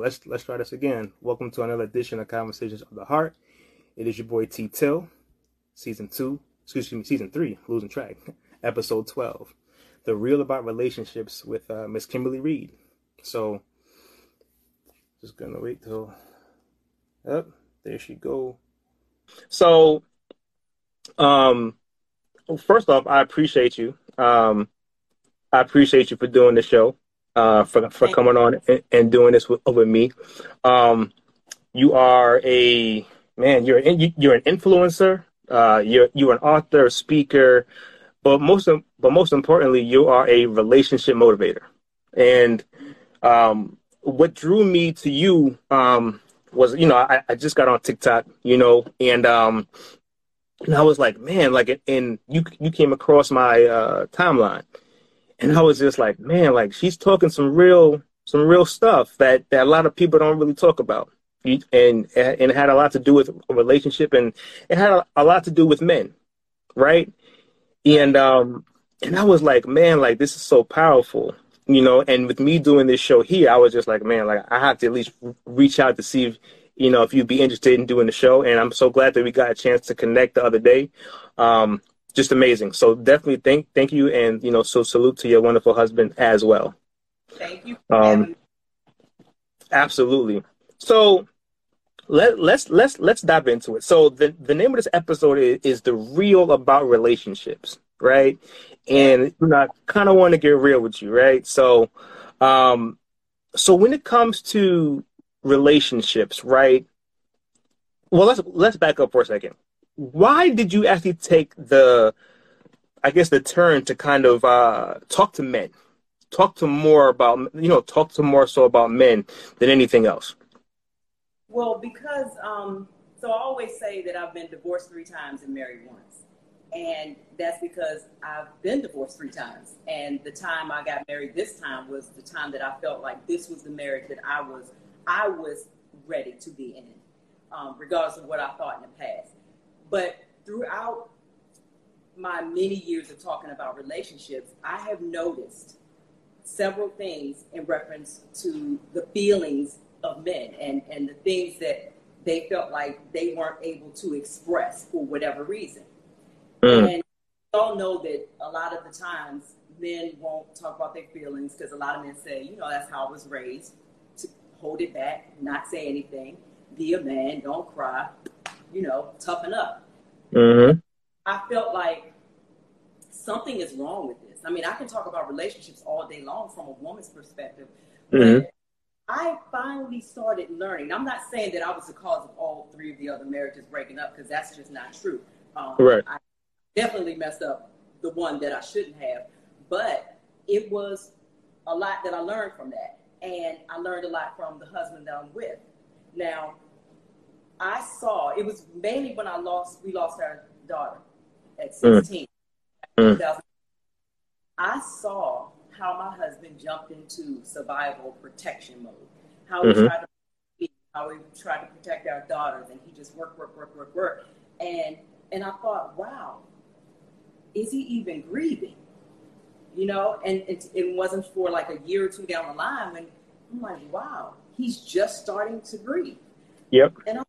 let's let's try this again. Welcome to another edition of Conversations of the Heart. It is your boy T Till, season two, excuse me, season three, losing track, episode twelve, the real about relationships with uh, Miss Kimberly Reed. So, just gonna wait till, up oh, there she go. So, um, first off, I appreciate you. Um, I appreciate you for doing the show uh, for for coming on and, and doing this with, with me. Um, you are a man. You're an, you're an influencer. Uh, you're you're an author, speaker, but most but most importantly, you are a relationship motivator. And um, what drew me to you um, was, you know, I, I just got on TikTok, you know, and um, and I was like, man, like, and you you came across my uh, timeline, and I was just like, man, like she's talking some real some real stuff that, that a lot of people don't really talk about. And and it had a lot to do with relationship and it had a, a lot to do with men, right? And um and I was like, man, like this is so powerful, you know. And with me doing this show here, I was just like, man, like I have to at least reach out to see if you know if you'd be interested in doing the show. And I'm so glad that we got a chance to connect the other day. Um, just amazing. So definitely thank thank you, and you know, so salute to your wonderful husband as well. Thank you. Um, absolutely. So let let's let's let's dive into it. So the the name of this episode is, is the real about relationships, right? And you know, I kind of want to get real with you, right? So, um, so when it comes to relationships, right? Well, let's let's back up for a second why did you actually take the, I guess, the turn to kind of uh, talk to men, talk to more about, you know, talk to more so about men than anything else? Well, because um, so I always say that I've been divorced three times and married once. And that's because I've been divorced three times. And the time I got married this time was the time that I felt like this was the marriage that I was I was ready to be in, um, regardless of what I thought in the past. But throughout my many years of talking about relationships, I have noticed several things in reference to the feelings of men and, and the things that they felt like they weren't able to express for whatever reason. Mm. And we all know that a lot of the times men won't talk about their feelings because a lot of men say, you know, that's how I was raised to hold it back, not say anything, be a man, don't cry, you know, toughen up. Mm-hmm. I felt like something is wrong with this. I mean, I can talk about relationships all day long from a woman's perspective, mm-hmm. but I finally started learning. I'm not saying that I was the cause of all three of the other marriages breaking up because that's just not true. Um, right. I definitely messed up the one that I shouldn't have, but it was a lot that I learned from that. And I learned a lot from the husband that I'm with. Now, I saw it was mainly when I lost we lost our daughter at mm. 16. Mm. I saw how my husband jumped into survival protection mode. How mm-hmm. he tried to how he tried to protect our daughters and he just worked, work, work, work, work. And and I thought, wow, is he even grieving? You know, and it, it wasn't for like a year or two down the line when I'm like, wow, he's just starting to grieve. Yep. And I'm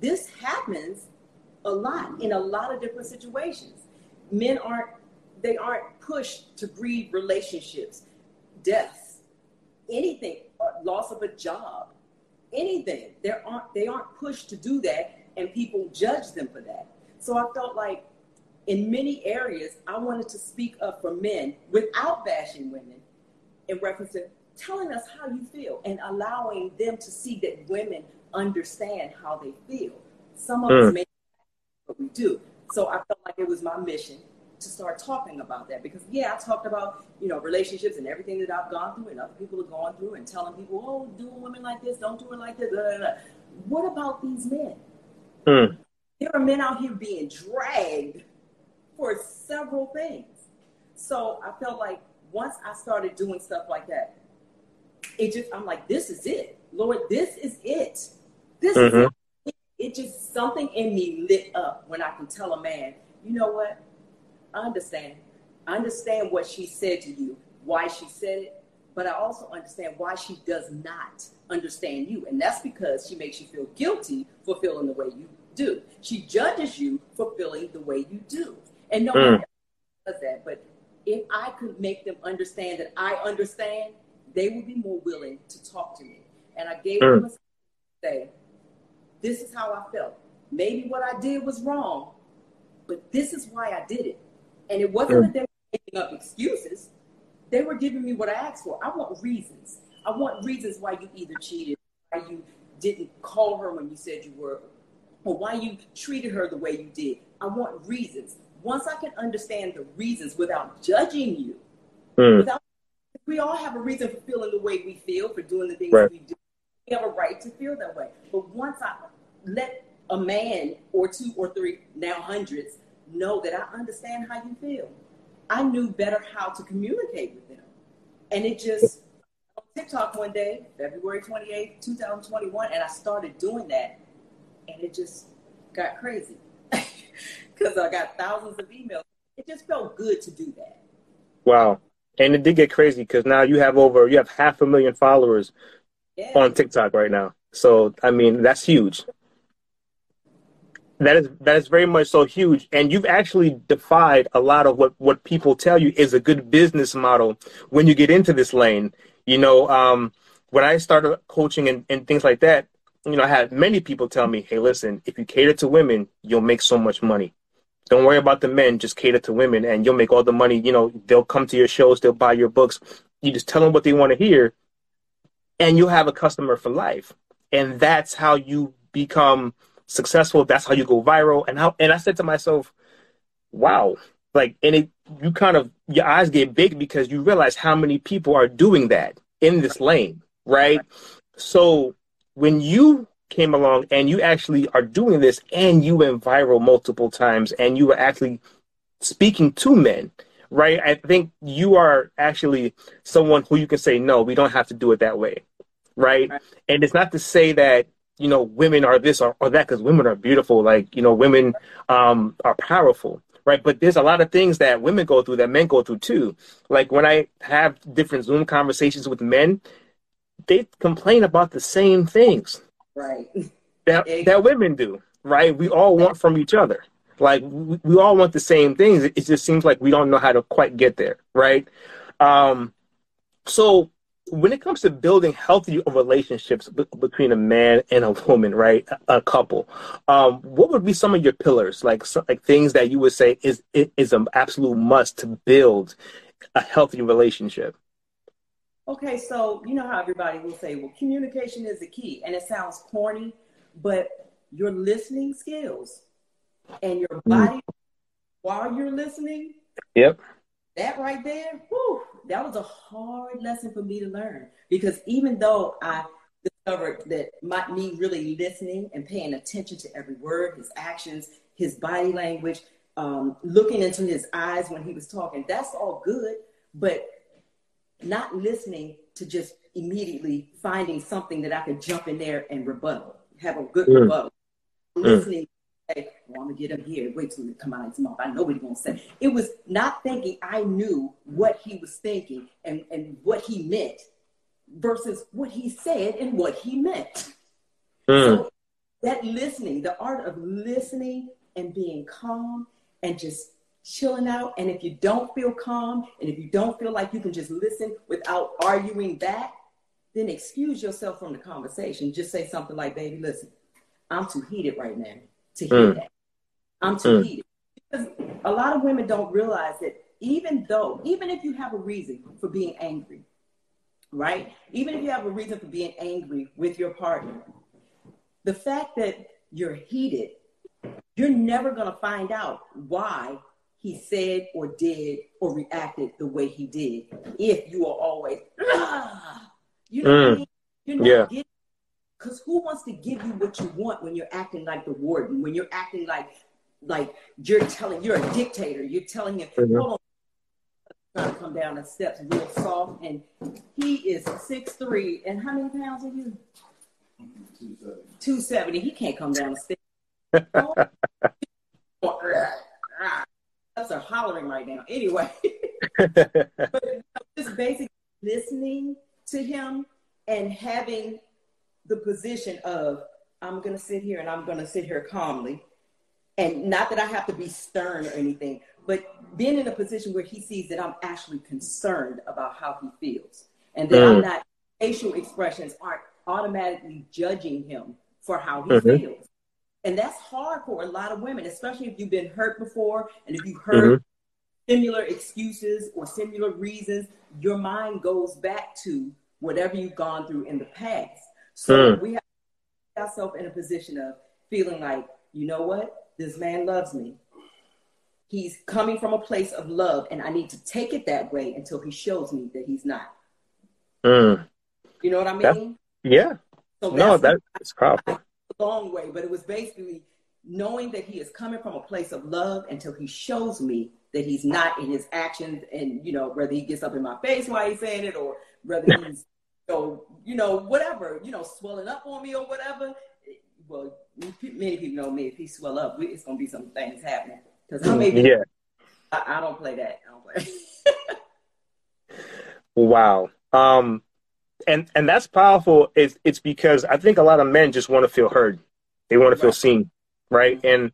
this happens a lot in a lot of different situations. Men aren't they aren't pushed to grieve relationships, deaths, anything, loss of a job, anything. They aren't they aren't pushed to do that, and people judge them for that. So I felt like in many areas I wanted to speak up for men without bashing women in reference to telling us how you feel and allowing them to see that women understand how they feel. Some of mm. us may but we do. So I felt like it was my mission to start talking about that because yeah, I talked about you know relationships and everything that I've gone through and other people have gone through and telling people, oh, do women like this, don't do it like this. Blah, blah, blah. What about these men? Mm. There are men out here being dragged for several things. So I felt like once I started doing stuff like that, it just I'm like, this is it, Lord, this is it. This mm-hmm. is it just something in me lit up when I can tell a man, you know what? I understand. I understand what she said to you, why she said it, but I also understand why she does not understand you. And that's because she makes you feel guilty for feeling the way you do. She judges you for feeling the way you do. And no mm. one does that. But if I could make them understand that I understand, they would be more willing to talk to me. And I gave mm. them a say, this is how I felt. Maybe what I did was wrong, but this is why I did it. And it wasn't mm. that they were making up excuses. They were giving me what I asked for. I want reasons. I want reasons why you either cheated, why you didn't call her when you said you were, or why you treated her the way you did. I want reasons. Once I can understand the reasons without judging you, mm. without we all have a reason for feeling the way we feel, for doing the things right. we do. We have a right to feel that way. But once I let a man or two or three, now hundreds, know that I understand how you feel, I knew better how to communicate with them. And it just, on TikTok one day, February 28th, 2021, and I started doing that. And it just got crazy because I got thousands of emails. It just felt good to do that. Wow. And it did get crazy because now you have over, you have half a million followers yeah. on TikTok right now. So, I mean, that's huge. That is that is very much so huge, and you've actually defied a lot of what what people tell you is a good business model when you get into this lane. You know, um, when I started coaching and, and things like that, you know, I had many people tell me, "Hey, listen, if you cater to women, you'll make so much money. Don't worry about the men; just cater to women, and you'll make all the money. You know, they'll come to your shows, they'll buy your books. You just tell them what they want to hear, and you'll have a customer for life. And that's how you become successful. That's how you go viral. And how and I said to myself, wow, like and it you kind of your eyes get big because you realize how many people are doing that in this lane, right? So when you came along and you actually are doing this and you went viral multiple times and you were actually speaking to men, right? I think you are actually someone who you can say, no, we don't have to do it that way, right? right. And it's not to say that you know, women are this or, or that because women are beautiful. Like, you know, women um, are powerful, right? But there's a lot of things that women go through that men go through too. Like when I have different Zoom conversations with men, they complain about the same things. Right. That, that women do, right? We all want from each other. Like we, we all want the same things. It, it just seems like we don't know how to quite get there, right? Um, so when it comes to building healthy relationships b- between a man and a woman, right, a, couple, um, what would be some of your pillars, like like things that you would say is is an absolute must to build a healthy relationship? Okay, so you know how everybody will say, well, communication is the key, and it sounds corny, but your listening skills and your mm. body mm. while you're listening. Yep. That right there, whew, that was a hard lesson for me to learn because even though I discovered that my me really listening and paying attention to every word, his actions, his body language, um, looking into his eyes when he was talking, that's all good, but not listening to just immediately finding something that I could jump in there and rebuttal, have a good mm. rebuttal. Mm. Listening say, well, I'm gonna get him here. Wait till it come out of his mouth. I know what he's gonna say. It was not thinking I knew what he was thinking and, and what he meant versus what he said and what he meant. Mm. So that listening, the art of listening and being calm and just chilling out. And if you don't feel calm and if you don't feel like you can just listen without arguing back, then excuse yourself from the conversation. Just say something like, baby, listen, I'm too heated right now to hear mm. that. I'm too mm. heated. Because a lot of women don't realize that even though, even if you have a reason for being angry, right? Even if you have a reason for being angry with your partner, the fact that you're heated, you're never going to find out why he said or did or reacted the way he did if you are always, ah, you know mm. I mean? You're not yeah. getting because who wants to give you what you want when you're acting like the warden, when you're acting like like you're telling you're a dictator, you're telling him, mm-hmm. hold on, trying to come down the steps real soft, and he is six three, and how many pounds are you? 270. He can't come down the steps. That's are hollering right now. Anyway, but just basically listening to him and having the position of I'm going to sit here and I'm going to sit here calmly. And not that I have to be stern or anything, but being in a position where he sees that I'm actually concerned about how he feels and that mm. I'm not, facial expressions aren't automatically judging him for how he mm-hmm. feels. And that's hard for a lot of women, especially if you've been hurt before and if you've heard mm-hmm. similar excuses or similar reasons, your mind goes back to whatever you've gone through in the past. So mm. we have ourselves in a position of feeling like, you know what? This man loves me. He's coming from a place of love, and I need to take it that way until he shows me that he's not. Mm. You know what I mean? That, yeah. So no, that's powerful. A long way, but it was basically knowing that he is coming from a place of love until he shows me that he's not in his actions and you know whether he gets up in my face while he's saying it or whether he's so you know whatever you know swelling up on me or whatever well many people know me if he swell up we, it's gonna be some things happening. Because I maybe yeah. I, I, don't play that. I don't play wow. Um and and that's powerful. It's it's because I think a lot of men just want to feel heard. They want to feel seen right? And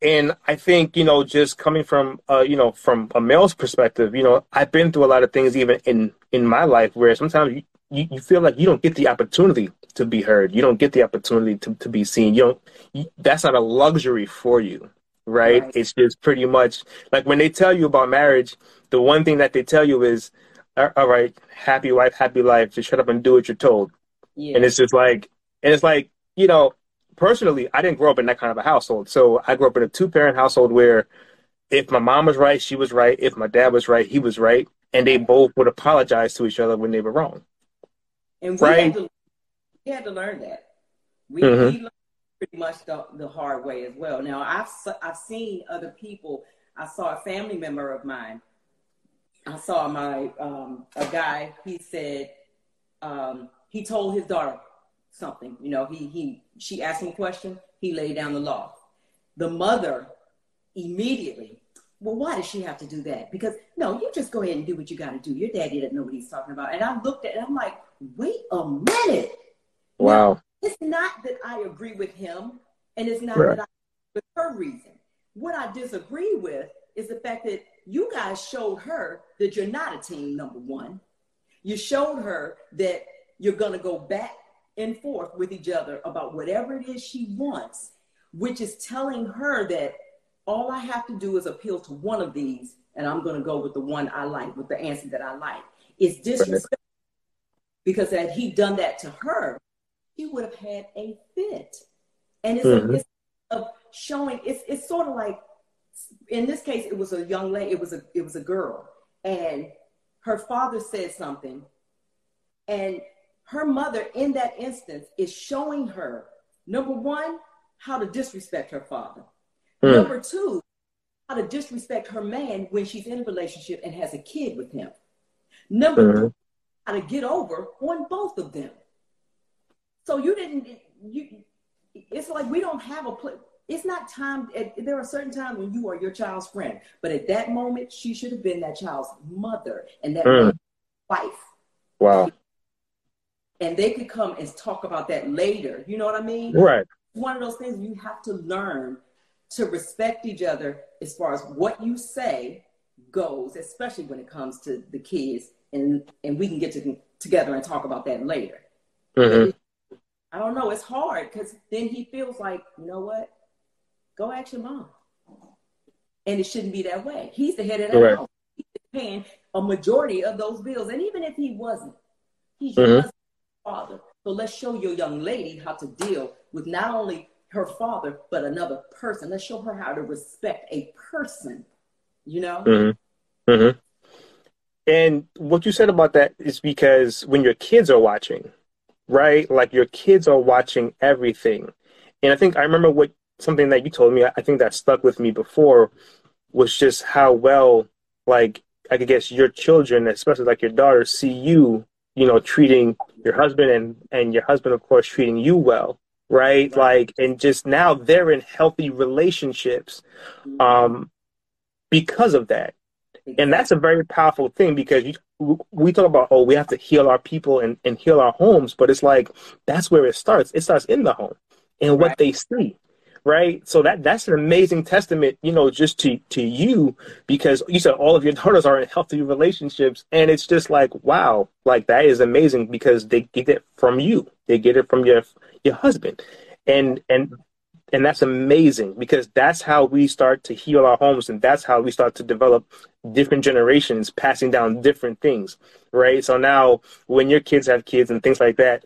and I think you know, just coming from uh, you know, from a male's perspective, you know, I've been through a lot of things even in in my life where sometimes you, you, you feel like you don't get the opportunity to be heard. You don't get the opportunity to, to be seen. You don't. You, that's not a luxury for you, right? right? It's just pretty much like when they tell you about marriage, the one thing that they tell you is, "All right, happy wife, happy life. Just shut up and do what you're told." Yeah. And it's just like, and it's like, you know, personally, I didn't grow up in that kind of a household. So I grew up in a two parent household where if my mom was right, she was right. If my dad was right, he was right. And they both would apologize to each other when they were wrong. And we, right? had, to, we had to learn that. We, mm-hmm. we learned pretty much the, the hard way as well. Now, I've, I've seen other people. I saw a family member of mine. I saw my um, a guy. He said um, he told his daughter, something. You know, he he she asked him a question, he laid down the law. The mother immediately, well, why does she have to do that? Because no, you just go ahead and do what you got to do. Your daddy doesn't know what he's talking about. And I looked at it, I'm like, wait a minute. Wow. Now, it's not that I agree with him, and it's not right. that I with her reason. What I disagree with is the fact that you guys showed her that you're not a team, number one. You showed her that you're going to go back and forth with each other about whatever it is she wants, which is telling her that all I have to do is appeal to one of these, and I'm going to go with the one I like, with the answer that I like. It's disrespect because had he done that to her, he would have had a fit. And it's, mm-hmm. a, it's of showing. It's it's sort of like in this case, it was a young lady. It was a it was a girl, and her father said something, and her mother in that instance is showing her number one how to disrespect her father mm. number two how to disrespect her man when she's in a relationship and has a kid with him number mm-hmm. three to get over on both of them so you didn't you it's like we don't have a place it's not time there are certain times when you are your child's friend but at that moment she should have been that child's mother and that mm. wife wow and they could come and talk about that later. You know what I mean? Right. One of those things you have to learn to respect each other as far as what you say goes, especially when it comes to the kids, and and we can get to, together and talk about that later. Mm-hmm. I don't know. It's hard because then he feels like, you know what? Go ask your mom. And it shouldn't be that way. He's the head of the house. He's paying a majority of those bills. And even if he wasn't, he's mm-hmm father. So let's show your young lady how to deal with not only her father, but another person. Let's show her how to respect a person, you know? Mm-hmm. Mm-hmm. And what you said about that is because when your kids are watching, right? Like your kids are watching everything. And I think I remember what something that you told me, I think that stuck with me before was just how well, like, I guess your children, especially like your daughter, see you you know, treating your husband and, and your husband, of course, treating you well, right? Like, and just now they're in healthy relationships um, because of that. And that's a very powerful thing because you, we talk about oh we have to heal our people and, and heal our homes but it's like that's where it starts. It starts in the home and what right. they see right? So that that's an amazing testament you know just to to you because you said all of your daughters are in healthy relationships and it's just like wow like that is amazing because they get it from you. They get it from your your husband. And and and that's amazing because that's how we start to heal our homes and that's how we start to develop different generations passing down different things right so now when your kids have kids and things like that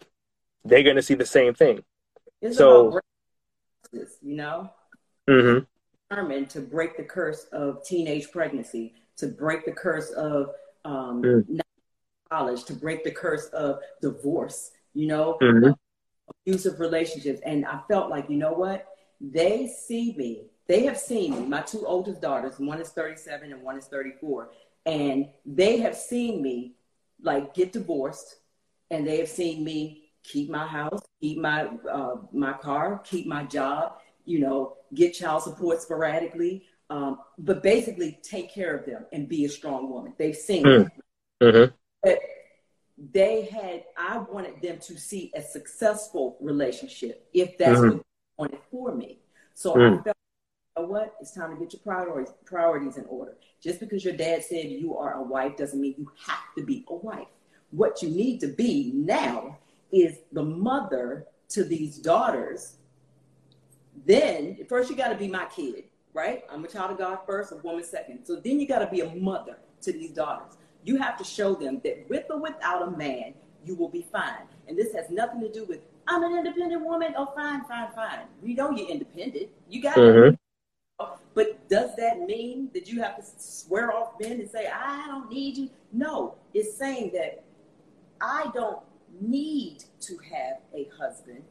they're going to see the same thing it's so you know mm-hmm. determined to break the curse of teenage pregnancy to break the curse of um, mm. college to break the curse of divorce you know mm-hmm. abusive relationships and i felt like you know what they see me. They have seen me. My two oldest daughters, one is 37 and one is 34, and they have seen me like get divorced, and they have seen me keep my house, keep my uh, my car, keep my job. You know, get child support sporadically, um, but basically take care of them and be a strong woman. They've seen mm. Mm-hmm. But they had, I wanted them to see a successful relationship if that's mm-hmm. what on it for me. So mm. I felt, you know what? It's time to get your priorities priorities in order. Just because your dad said you are a wife doesn't mean you have to be a wife. What you need to be now is the mother to these daughters. Then first you got to be my kid, right? I'm a child of God first, a woman second. So then you got to be a mother to these daughters. You have to show them that with or without a man, you will be fine. And this has nothing to do with I'm an independent woman. Oh, fine, fine, fine. We know you're independent. You got mm-hmm. But does that mean that you have to swear off men and say, I don't need you? No, it's saying that I don't need to have a husband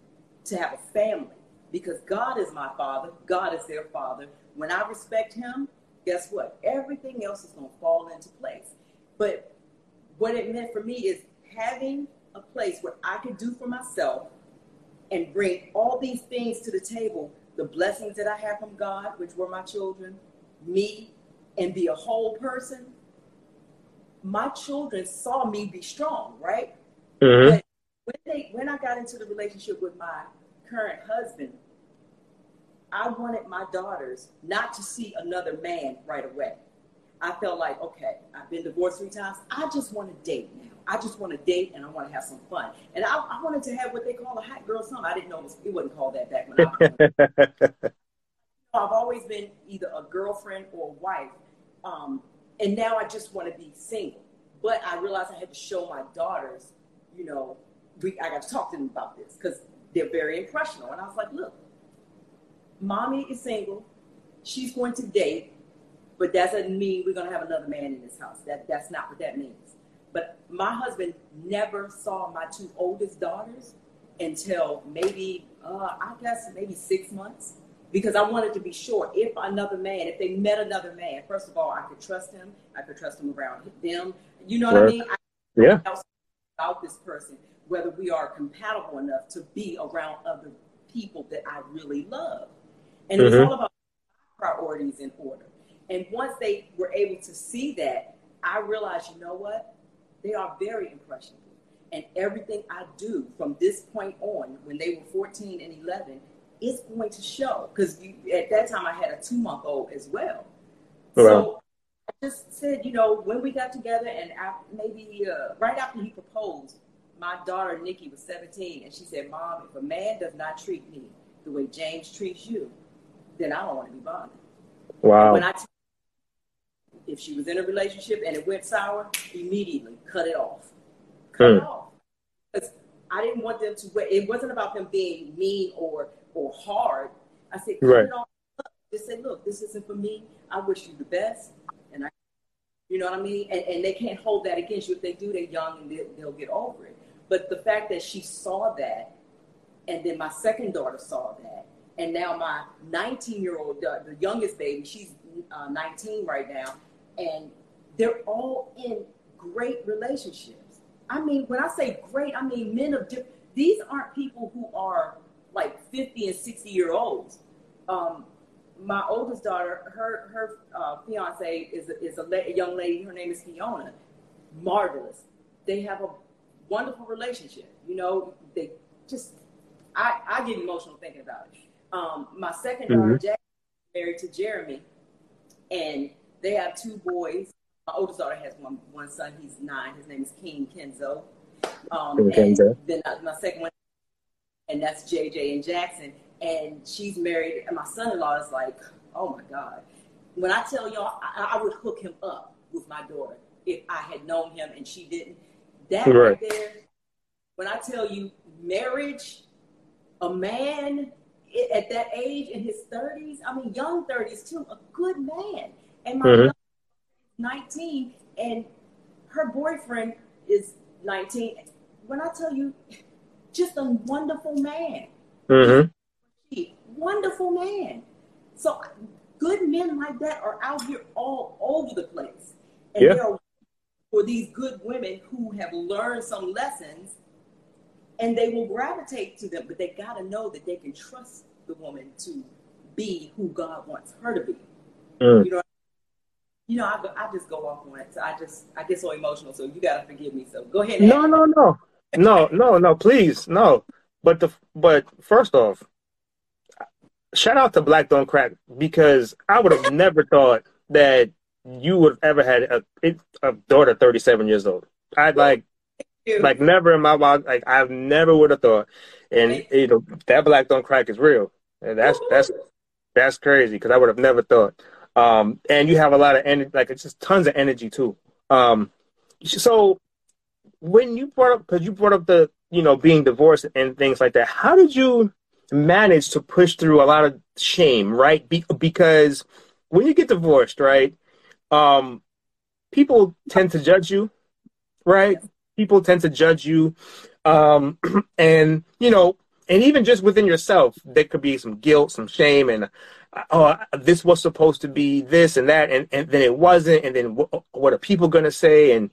to have a family because God is my father. God is their father. When I respect him, guess what? Everything else is going to fall into place. But what it meant for me is having a place where I could do for myself and bring all these things to the table the blessings that I have from God, which were my children, me, and be a whole person. My children saw me be strong, right? Mm-hmm. But when they when I got into the relationship with my current husband, I wanted my daughters not to see another man right away. I felt like, okay, I've been divorced three times. I just want to date now. I just want to date and I want to have some fun. And I, I wanted to have what they call a hot girl summer. I didn't know it, was, it wasn't called that back when I was. I've always been either a girlfriend or a wife. Um, and now I just want to be single. But I realized I had to show my daughters, you know, we, I got to talk to them about this because they're very impressionable. And I was like, look, mommy is single. She's going to date, but that doesn't mean we're going to have another man in this house. That, that's not what that means. But my husband never saw my two oldest daughters until maybe, uh, I guess, maybe six months. Because I wanted to be sure if another man, if they met another man, first of all, I could trust him. I could trust him around them. You know what I mean? I yeah. About this person, whether we are compatible enough to be around other people that I really love. And mm-hmm. it's all about priorities in order. And once they were able to see that, I realized, you know what? They are very impressionable. And everything I do from this point on, when they were 14 and 11, is going to show. Because at that time, I had a two month old as well. So I just said, you know, when we got together, and after, maybe uh, right after he proposed, my daughter Nikki was 17, and she said, Mom, if a man does not treat me the way James treats you, then I don't want to be bothered. Wow. when I if she was in a relationship and it went sour, immediately cut it off. Cut mm. it off. Because I didn't want them to. Wait. It wasn't about them being mean or or hard. I said, cut right. it off. Just say, look, this isn't for me. I wish you the best, and I, you know what I mean. And, and they can't hold that against you. If they do, they're young and they, they'll get over it. But the fact that she saw that, and then my second daughter saw that, and now my 19 year old, the, the youngest baby, she's uh, 19 right now and they're all in great relationships. I mean, when I say great, I mean men of different. These aren't people who are like 50 and 60 year olds. Um, my oldest daughter, her her uh, fiance is a, is a, la- a young lady. Her name is Fiona. marvelous. They have a wonderful relationship. You know, they just I, I get emotional thinking about it. Um, my 2nd daughter, mm-hmm. Jack, married to Jeremy, and they have two boys. My oldest daughter has one one son. He's nine. His name is King Kenzo. Um, Kenzo. then my second one, and that's JJ and Jackson. And she's married. And my son-in-law is like, oh my god. When I tell y'all, I, I would hook him up with my daughter if I had known him and she didn't. That right, right there. When I tell you, marriage, a man at that age in his 30s, I mean, young 30s too, a good man. And my mm-hmm. 19, and her boyfriend is 19. When I tell you, just a wonderful man. Mm-hmm. Wonderful man. So good men like that are out here all over the place. And yeah. there are for these good women who have learned some lessons and they will gravitate to them, but they got to know that they can trust the woman to be who God wants her to be. Mm. You know, you know, I, I just go off on it. So I just I get so emotional. So you gotta forgive me. So go ahead. no, no, no, no, no, no. Please, no. But the but first off, shout out to Black Don't Crack because I would have never thought that you would have ever had a a daughter thirty seven years old. I'd like like never in my life like I've never would have thought. And you know that Black Don't Crack is real. And that's that's that's crazy because I would have never thought. Um, and you have a lot of energy, like it's just tons of energy too. Um, so when you brought up, because you brought up the, you know, being divorced and things like that, how did you manage to push through a lot of shame, right? Be- because when you get divorced, right, um, people tend to judge you, right? People tend to judge you, um, and you know, and even just within yourself, there could be some guilt, some shame, and oh, this was supposed to be this and that, and, and then it wasn't, and then what, what are people going to say? And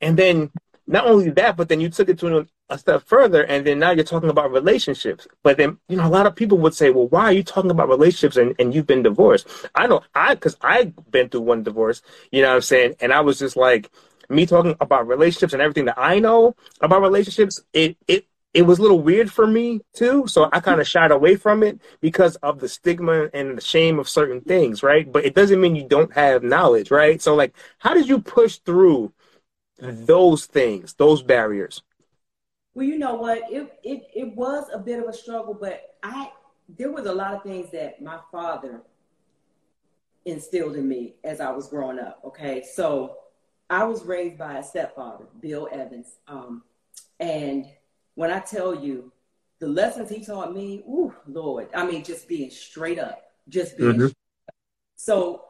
and then not only that, but then you took it to a step further, and then now you're talking about relationships. But then you know a lot of people would say, well, why are you talking about relationships and, and you've been divorced? I know I because I've been through one divorce. You know what I'm saying? And I was just like me talking about relationships and everything that I know about relationships, it it it was a little weird for me too. So I kind of shied away from it because of the stigma and the shame of certain things, right? But it doesn't mean you don't have knowledge, right? So like, how did you push through those things, those barriers? Well, you know what? It it it was a bit of a struggle, but I there was a lot of things that my father instilled in me as I was growing up. Okay, so I was raised by a stepfather, Bill Evans, um, and when I tell you the lessons he taught me, ooh, Lord, I mean, just being straight up, just being. Mm-hmm. So,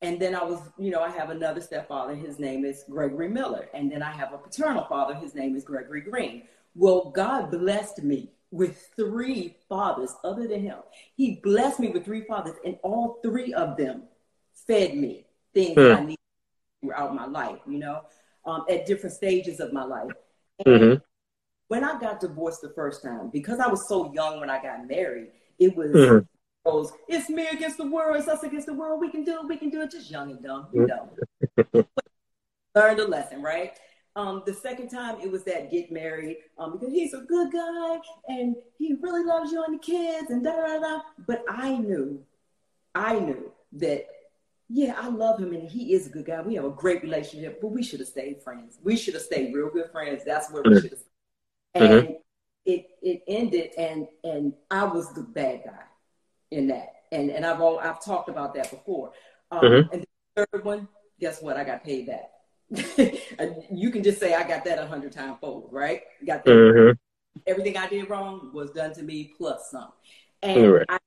and then I was, you know, I have another stepfather. His name is Gregory Miller, and then I have a paternal father. His name is Gregory Green. Well, God blessed me with three fathers other than him. He blessed me with three fathers, and all three of them fed me things mm. I needed throughout my life, you know, um, at different stages of my life. And mm-hmm when I got divorced the first time, because I was so young when I got married, it was mm-hmm. those, it's me against the world, it's us against the world, we can do it, we can do it, just young and dumb, you know. Learned a lesson, right? Um, the second time it was that get married um, because he's a good guy and he really loves you and the kids and da da da. But I knew, I knew that yeah, I love him and he is a good guy. We have a great relationship, but we should have stayed friends. We should have stayed real good friends. That's where we mm-hmm. should have and mm-hmm. it it ended, and and I was the bad guy in that, and and I've all I've talked about that before. Um, mm-hmm. And the third one, guess what? I got paid back. you can just say I got that a hundred times fold, right? Got that. Mm-hmm. Everything I did wrong was done to me plus some, and right. I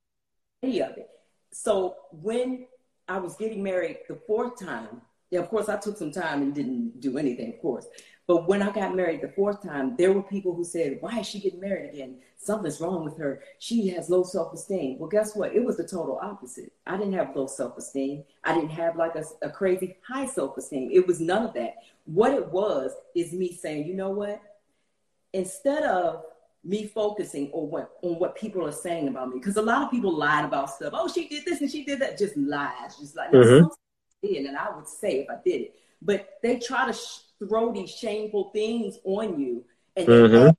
any of it. So when I was getting married the fourth time, yeah, of course I took some time and didn't do anything, of course. But when I got married the fourth time, there were people who said, Why is she getting married again? Something's wrong with her. She has low self esteem. Well, guess what? It was the total opposite. I didn't have low self esteem. I didn't have like a, a crazy high self esteem. It was none of that. What it was is me saying, You know what? Instead of me focusing on what on what people are saying about me, because a lot of people lied about stuff. Oh, she did this and she did that. Just lies. Just like mm-hmm. and I would say if I did it. but they try to sh- throw these shameful things on you, and mm-hmm.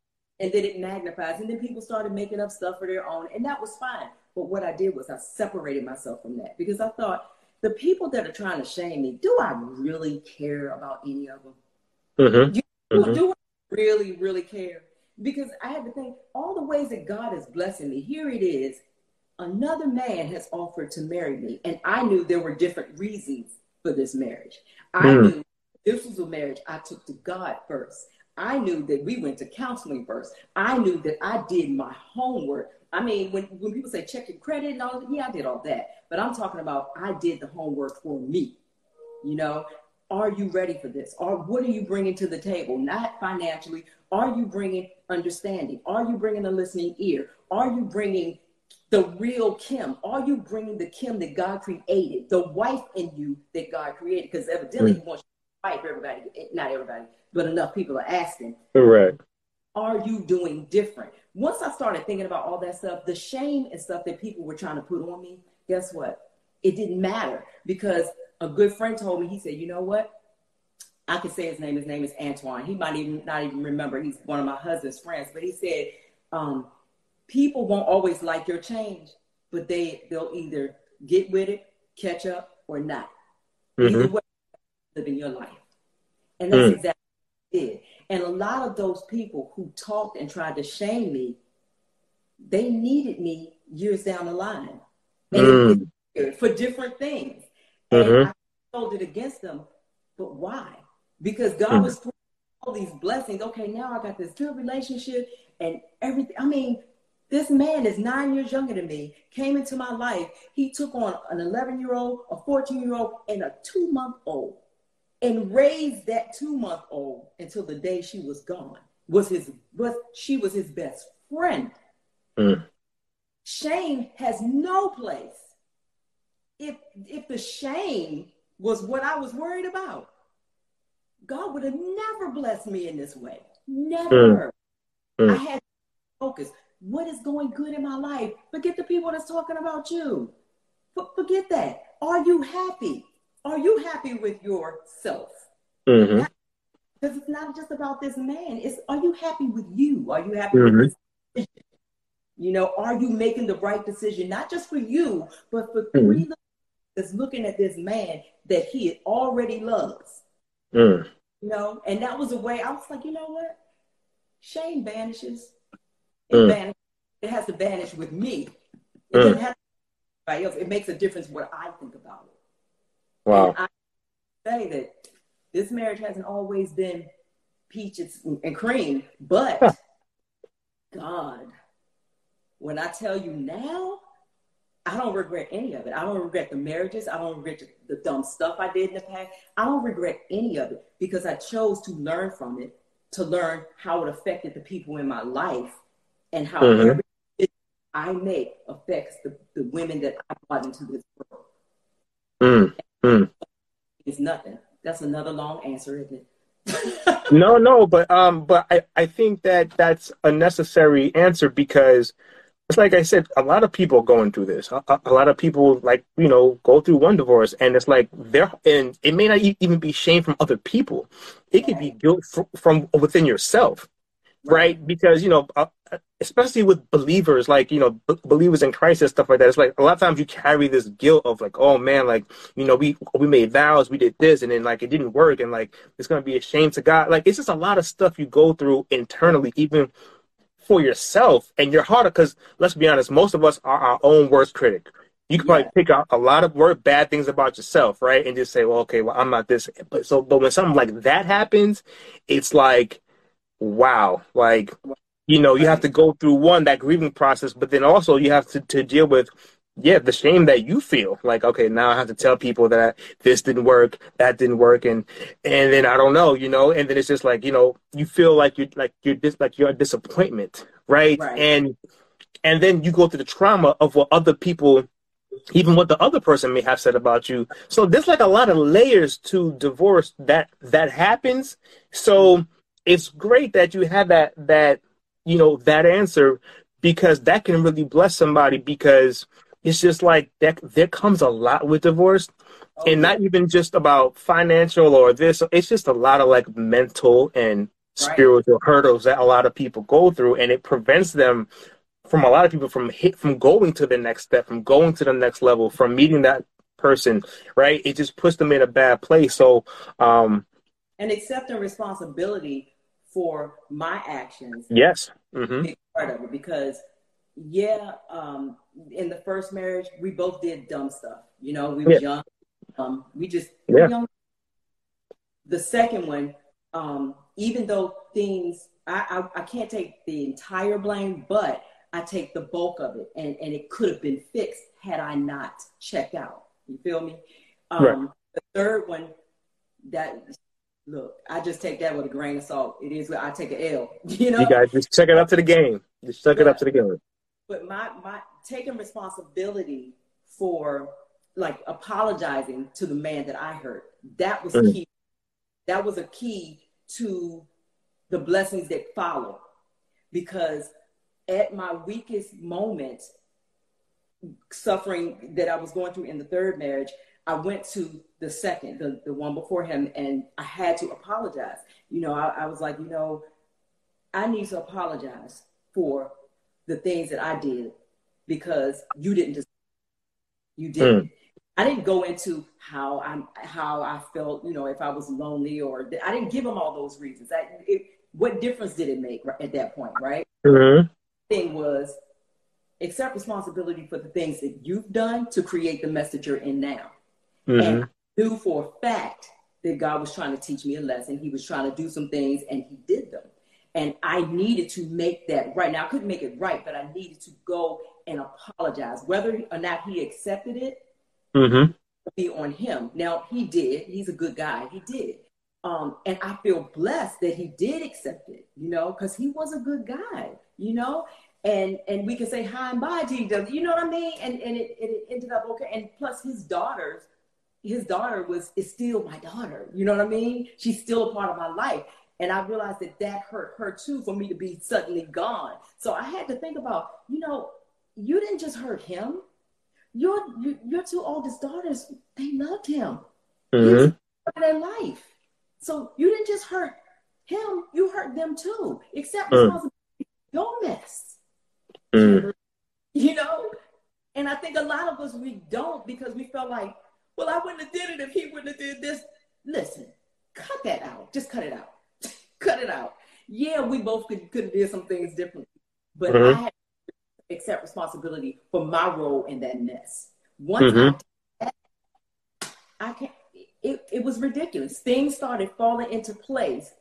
and then it magnifies, and then people started making up stuff for their own, and that was fine. But what I did was I separated myself from that because I thought the people that are trying to shame me, do I really care about any of them? Mm-hmm. Do, mm-hmm. do I really, really care? Because I had to think all the ways that God is blessing me. Here it is. Another man has offered to marry me, and I knew there were different reasons for this marriage. I mm. knew this was a marriage I took to God first. I knew that we went to counseling first. I knew that I did my homework. I mean, when, when people say check your credit and all, yeah, I did all that. But I'm talking about I did the homework for me. You know, are you ready for this? Or what are you bringing to the table? Not financially. Are you bringing understanding? Are you bringing a listening ear? Are you bringing the real Kim? Are you bringing the Kim that God created, the wife in you that God created? Because evidently, mm. He wants you to everybody, not everybody, but enough people are asking. Correct. Are you doing different? Once I started thinking about all that stuff, the shame and stuff that people were trying to put on me, guess what? It didn't matter because a good friend told me, he said, you know what? I can say his name. His name is Antoine. He might even not even remember. He's one of my husband's friends. But he said, um, people won't always like your change, but they they'll either get with it, catch up, or not. Mm-hmm. Either way, living your life, and that's mm. exactly what I did. And a lot of those people who talked and tried to shame me, they needed me years down the line, mm. for different things. And mm-hmm. I told it against them, but why? Because God mm. was all these blessings. Okay, now I got this good relationship and everything. I mean, this man is nine years younger than me, came into my life. He took on an 11 year old, a 14 year old, and a two month old and raised that two month old until the day she was gone. Was his was she was his best friend. Mm. Shame has no place. If if the shame was what I was worried about, God would have never blessed me in this way. Never. Mm. Mm. I had to focus. What is going good in my life? Forget the people that's talking about you. forget that. Are you happy? Are you happy with yourself? Mm-hmm. Because it's not just about this man. It's are you happy with you? Are you happy mm-hmm. with this You know, are you making the right decision, not just for you, but for mm-hmm. three that's looking at this man that he already loves? Mm. You know, and that was a way I was like, you know what? Shame vanishes. It, mm. vanishes. it has to vanish with me. It mm. doesn't have to else. It makes a difference what I think about it. Wow. And I say that this marriage hasn't always been peaches and cream, but God, when I tell you now, I don't regret any of it. I don't regret the marriages. I don't regret the dumb stuff I did in the past. I don't regret any of it because I chose to learn from it, to learn how it affected the people in my life and how mm-hmm. every I make affects the, the women that I brought into this world. Mm-hmm. It's nothing. That's another long answer, isn't it? no, no, but um, but I, I think that that's a necessary answer because it's like I said, a lot of people going through this. A, a, lot of people, like you know, go through one divorce, and it's like they're, and it may not even be shame from other people. It could be guilt from within yourself, right? Because you know, uh, especially with believers, like you know, b- believers in Christ and stuff like that. It's like a lot of times you carry this guilt of like, oh man, like you know, we we made vows, we did this, and then like it didn't work, and like it's gonna be a shame to God. Like it's just a lot of stuff you go through internally, even for yourself and you're harder because let's be honest, most of us are our own worst critic. You can probably yeah. pick out a lot of word bad things about yourself, right? And just say, well, okay, well, I'm not this. But so, but when something like that happens, it's like, wow, like, you know, you have to go through one, that grieving process, but then also you have to, to deal with yeah, the shame that you feel like, okay, now I have to tell people that this didn't work, that didn't work, and and then I don't know, you know, and then it's just like, you know, you feel like you're like you're dis- like you're a disappointment, right? right? And and then you go through the trauma of what other people, even what the other person may have said about you. So there's like a lot of layers to divorce that that happens. So it's great that you have that that you know that answer because that can really bless somebody because it's just like that there comes a lot with divorce Oh, and not even just about financial or this. It's just a lot of like mental and spiritual right. hurdles that a lot of people go through, and it prevents them from a lot of people from hit from going to the next step, from going to the next level, from meeting that person. Right? It just puts them in a bad place. So, um, and accepting responsibility for my actions. Yes, mm-hmm. part of it because yeah, um, in the first marriage, we both did dumb stuff. You know, we were yeah. young. Um, we just yeah. young. The second one, um, even though things, I, I, I can't take the entire blame, but I take the bulk of it, and and it could have been fixed had I not checked out. You feel me? Um, right. The third one, that look, I just take that with a grain of salt. It is I take an L. You know, you guys just check it up to the game. Just check it up to the game but my my taking responsibility for like apologizing to the man that I hurt, that was mm. key. That was a key to the blessings that follow. Because at my weakest moment, suffering that I was going through in the third marriage, I went to the second, the, the one before him, and I had to apologize. You know, I, I was like, you know, I need to apologize for the things that I did because you didn't just you didn't. Mm. I didn't go into how I'm how I felt, you know, if I was lonely or I didn't give him all those reasons. I, it, what difference did it make at that point, right? Mm-hmm. Thing was accept responsibility for the things that you've done to create the message you're in now, mm-hmm. and knew for a fact that God was trying to teach me a lesson. He was trying to do some things, and He did them. And I needed to make that right. Now, I couldn't make it right, but I needed to go and apologize. Whether or not he accepted it, mm-hmm. be on him. Now, he did. He's a good guy. He did. Um, and I feel blessed that he did accept it, you know, because he was a good guy, you know. And and we can say hi and bye to each other, you know what I mean? And and it, it ended up okay. And plus, his daughters, his daughter was is still my daughter. You know what I mean? She's still a part of my life. And I realized that that hurt her too for me to be suddenly gone. So I had to think about, you know, you didn't just hurt him. Your your two oldest daughters, they loved him. Mm-hmm. Their life. So you didn't just hurt him, you hurt them too. Except mm. your mess. Mm. You know? And I think a lot of us we don't because we felt like, well, I wouldn't have did it if he wouldn't have did this. Listen, cut that out. Just cut it out cut it out. Yeah, we both could could have did some things differently, but mm-hmm. I had to accept responsibility for my role in that mess. Once mm-hmm. I, that, I can't. It, it was ridiculous. Things started falling into place,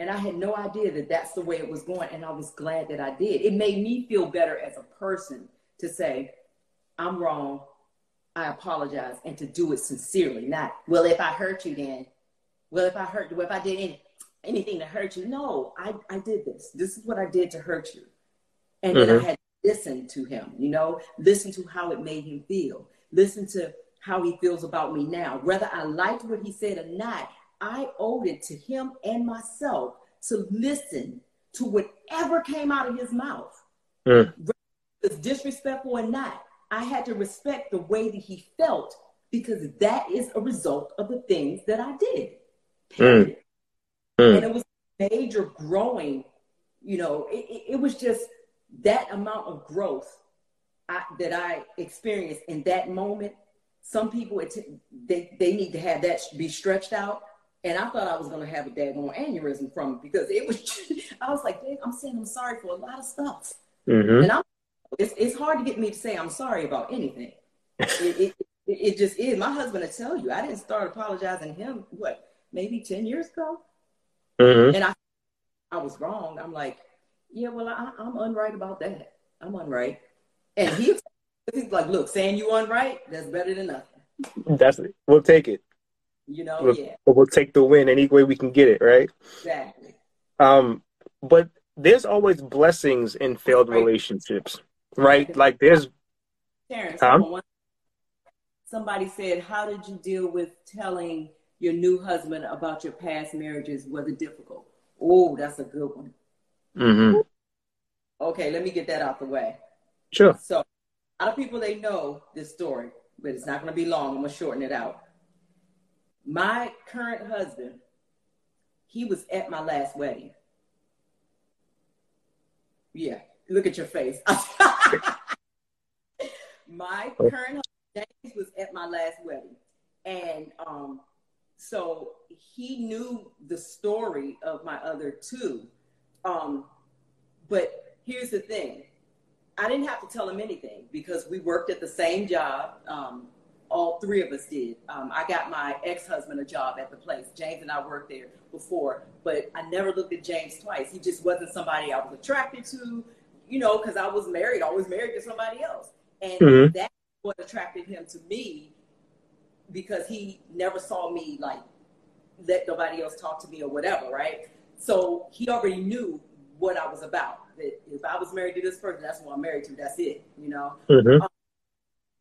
and I had no idea that that's the way it was going. And I was glad that I did. It made me feel better as a person to say, "I'm wrong. I apologize," and to do it sincerely. Not, well, if I hurt you, then, well, if I hurt you, if I did anything anything to hurt you. No, I, I did this. This is what I did to hurt you. And mm-hmm. then I mm-hmm. had to listen to him, you know, listen to how it made him feel, listen to how he feels about me now. Whether I liked what he said or not, I owed it to him and myself to listen to whatever came out of his mouth. Mm. Whether disrespectful or not, I had to respect the way that he felt because that is a result of the things that I did. Mm. Mm. And it was major growing, you know, it, it, was just that amount of growth I, that I experienced in that moment. Some people, it, they, they need to have that be stretched out. And I thought I was going to have a daggone aneurysm from it because it was, I was like, Dave, I'm saying I'm sorry for a lot of stuff. Mm-hmm. And I'm, it's, it's hard to get me to say I'm sorry about anything. it, it, it, just is. My husband will tell you, I didn't start apologizing to him, what, maybe 10 years ago? Mm-hmm. And I, I was wrong. I'm like, yeah, well, I, am unright about that. I'm unright. And he, he's like, look, saying you unright, that's better than nothing. That's it. We'll take it. You know, we'll, yeah. We'll take the win any way we can get it, right? Exactly. Um, but there's always blessings in failed right. relationships, right? Like there's. Terrence, um, somebody said, "How did you deal with telling your new husband about your past marriages was it difficult? Oh, that's a good one. Mm-hmm. Okay, let me get that out the way. Sure. So, a lot of people they know this story, but it's not going to be long. I'm going to shorten it out. My current husband, he was at my last wedding. Yeah, look at your face. my current husband, James was at my last wedding. And um, so he knew the story of my other two. Um, but here's the thing I didn't have to tell him anything because we worked at the same job. Um, all three of us did. Um, I got my ex husband a job at the place. James and I worked there before, but I never looked at James twice. He just wasn't somebody I was attracted to, you know, because I was married, always married to somebody else. And mm-hmm. that's what attracted him to me because he never saw me like let nobody else talk to me or whatever, right? So he already knew what I was about. That if I was married to this person, that's who I'm married to. That's it, you know. Mm-hmm. Um,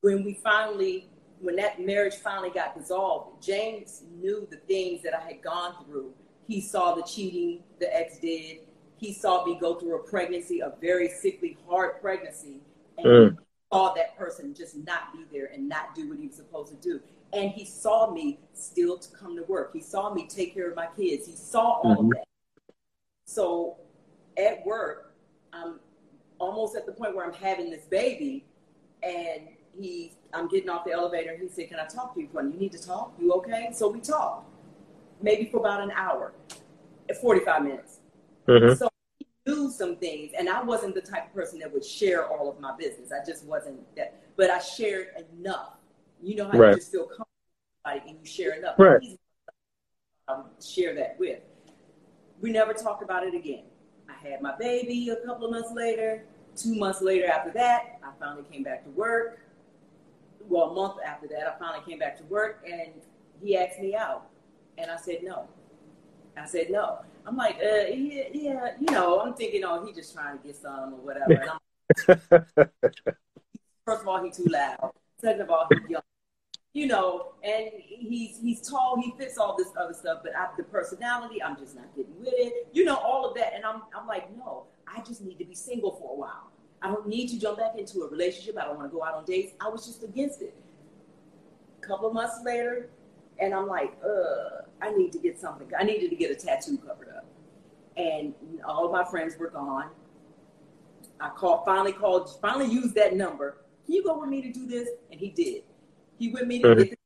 when we finally, when that marriage finally got dissolved, James knew the things that I had gone through. He saw the cheating the ex did. He saw me go through a pregnancy, a very sickly, hard pregnancy, and mm. Saw that person just not be there and not do what he was supposed to do. And he saw me still to come to work. He saw me take care of my kids. He saw all mm-hmm. of that. So at work, I'm almost at the point where I'm having this baby, and he, I'm getting off the elevator, and he said, "Can I talk to you for You need to talk. You okay?" So we talked, maybe for about an hour, 45 minutes. Mm-hmm. So some things, and I wasn't the type of person that would share all of my business. I just wasn't that, but I shared enough. You know how right. you just feel comfortable and you share enough. Right. Um, share that with. We never talked about it again I had my baby a couple of months later. Two months later, after that, I finally came back to work. Well, a month after that, I finally came back to work, and he asked me out, and I said no. I said no. I'm like, uh, yeah, yeah, you know, I'm thinking, oh, he just trying to get some or whatever. first of all, he too loud. Second of all, he young you know, and he's he's tall, he fits all this other stuff, but I, the personality, I'm just not getting with it. You know, all of that, and I'm I'm like, no, I just need to be single for a while. I don't need to jump back into a relationship. I don't want to go out on dates. I was just against it. A couple of months later, and I'm like, uh, I need to get something. I needed to get a tattoo covered up, and all my friends were gone. I called, finally called, finally used that number. Can you go with me to do this? And he did. He went me to get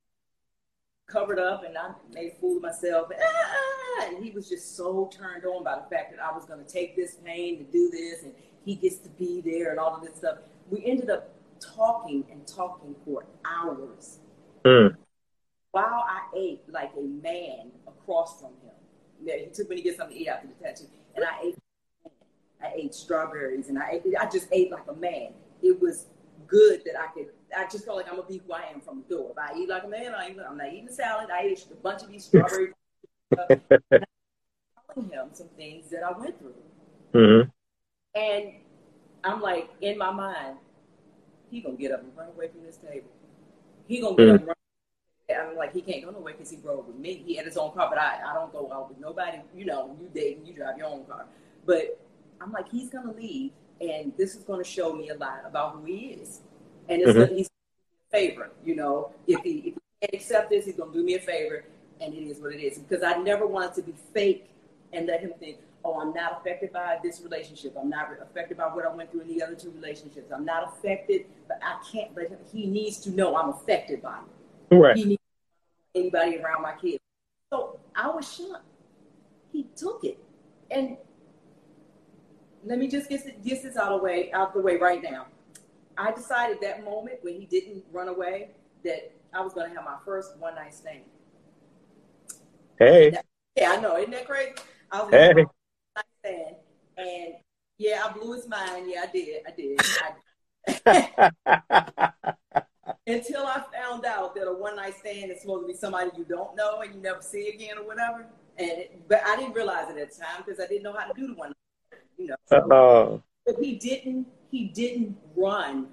covered up, and I made a fool of myself. Ah, and he was just so turned on by the fact that I was going to take this pain to do this, and he gets to be there, and all of this stuff. We ended up talking and talking for hours. Mm. While I ate like a man across from him. Yeah, he took me to get something to eat after the tattoo, and I ate. I ate strawberries, and I ate, I just ate like a man. It was good that I could. I just felt like I'm gonna be who I am from the door. If I eat like a man, I am not eating salad. I ate a bunch of these strawberries. telling him some things that I went through, mm-hmm. and I'm like in my mind, he gonna get up and run away from this table. He gonna get mm-hmm. up and run. I'm like, he can't go nowhere because he rode with me. He had his own car, but I, I don't go out with nobody. You know, you date and you drive your own car. But I'm like, he's gonna leave and this is going to show me a lot about who he is. And it's mm-hmm. he's a favor, you know. If he, if he can't accept this, he's going to do me a favor, and it is what it is. Because I never wanted to be fake and let him think, oh, I'm not affected by this relationship. I'm not affected by what I went through in the other two relationships. I'm not affected, but I can't let him. He needs to know I'm affected by it. Right. He anybody around my kids. So I was shocked. He took it, and let me just get, get this out of the way out the way right now. I decided that moment when he didn't run away that I was going to have my first one night stand. Hey. That, yeah, I know. Isn't that crazy? I was hey. one night stand, and yeah, I blew his mind. Yeah, I did. I did. I, until I found out that a one night stand is supposed to be somebody you don't know and you never see again or whatever. And it, but I didn't realize it at the time because I didn't know how to do the one you know. So, but he didn't. He didn't run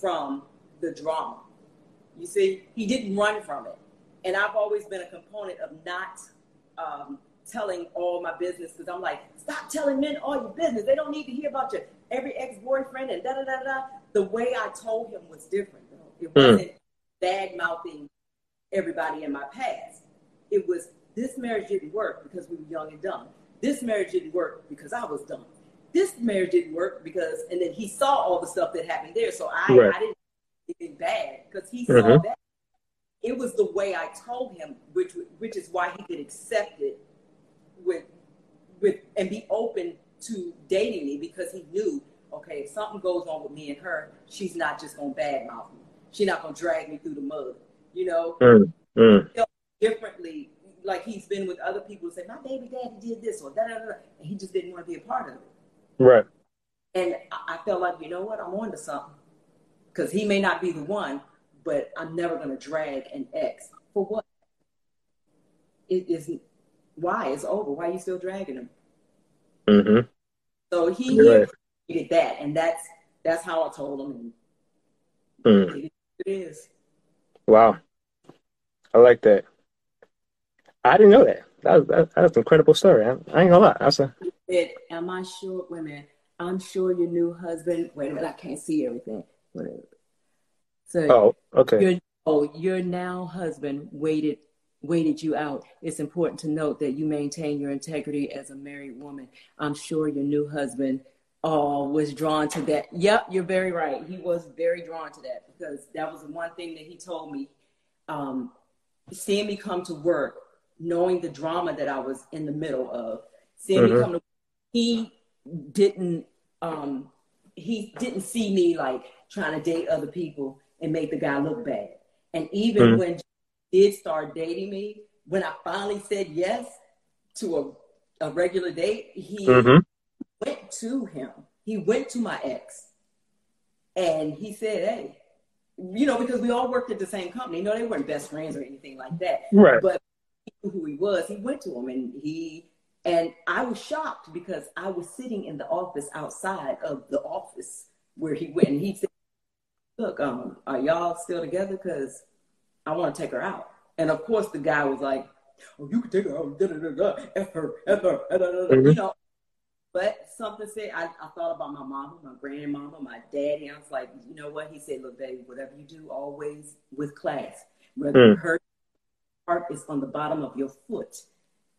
from the drama. You see, he didn't run from it. And I've always been a component of not um, telling all my business because I'm like, stop telling men all your business. They don't need to hear about your every ex boyfriend and da da da da. The way I told him was different. It hmm. wasn't bad mouthing everybody in my past. it was this marriage didn't work because we were young and dumb. This marriage didn't work because I was dumb. This marriage didn't work because, and then he saw all the stuff that happened there. So I, right. I didn't anything bad because he saw mm-hmm. that. It was the way I told him, which which is why he could accept it with with and be open to dating me because he knew, okay, if something goes on with me and her, she's not just gonna badmouth me. She's not gonna drag me through the mud. You know, mm, mm. differently. Like he's been with other people who say, my baby daddy did this or that, and he just didn't want to be a part of it. Right. And I felt like, you know what, I'm on to something. Because he may not be the one, but I'm never going to drag an ex. For what? It isn't. Why? It's over. Why are you still dragging him? Mm-hmm. So he right. did that, and that's that's how I told him. Mm. It is. Wow, I like that. I didn't know that. That was, that, that's an incredible story. I, I ain't gonna lie. That's a. It, am I sure? Women, I'm sure your new husband. Wait a minute, I can't see everything. Whatever. So. Oh, okay. Your, oh, your now husband waited waited you out. It's important to note that you maintain your integrity as a married woman. I'm sure your new husband uh, was drawn to that. Yep, you're very right. He was very drawn to that because that was the one thing that he told me. Um, seeing me come to work, knowing the drama that I was in the middle of, seeing mm-hmm. me come to work, he didn't um, he didn't see me like trying to date other people and make the guy look bad. And even mm-hmm. when he did start dating me, when I finally said yes to a, a regular date, he mm-hmm. To him. He went to my ex and he said, Hey, you know, because we all worked at the same company. You know, they weren't best friends or anything like that. Right. But who he was, he went to him and he and I was shocked because I was sitting in the office outside of the office where he went and he said, Look, um, are y'all still together? Because I want to take her out. And of course, the guy was like, "Oh, you can take her out, da da da da, f her, f her, da, da, da, mm-hmm. you know." But something said, I, I thought about my mama, my grandmama, my daddy. I was like, you know what? He said, "Look, baby, whatever you do, always with class. Whether mm. her heart is on the bottom of your foot,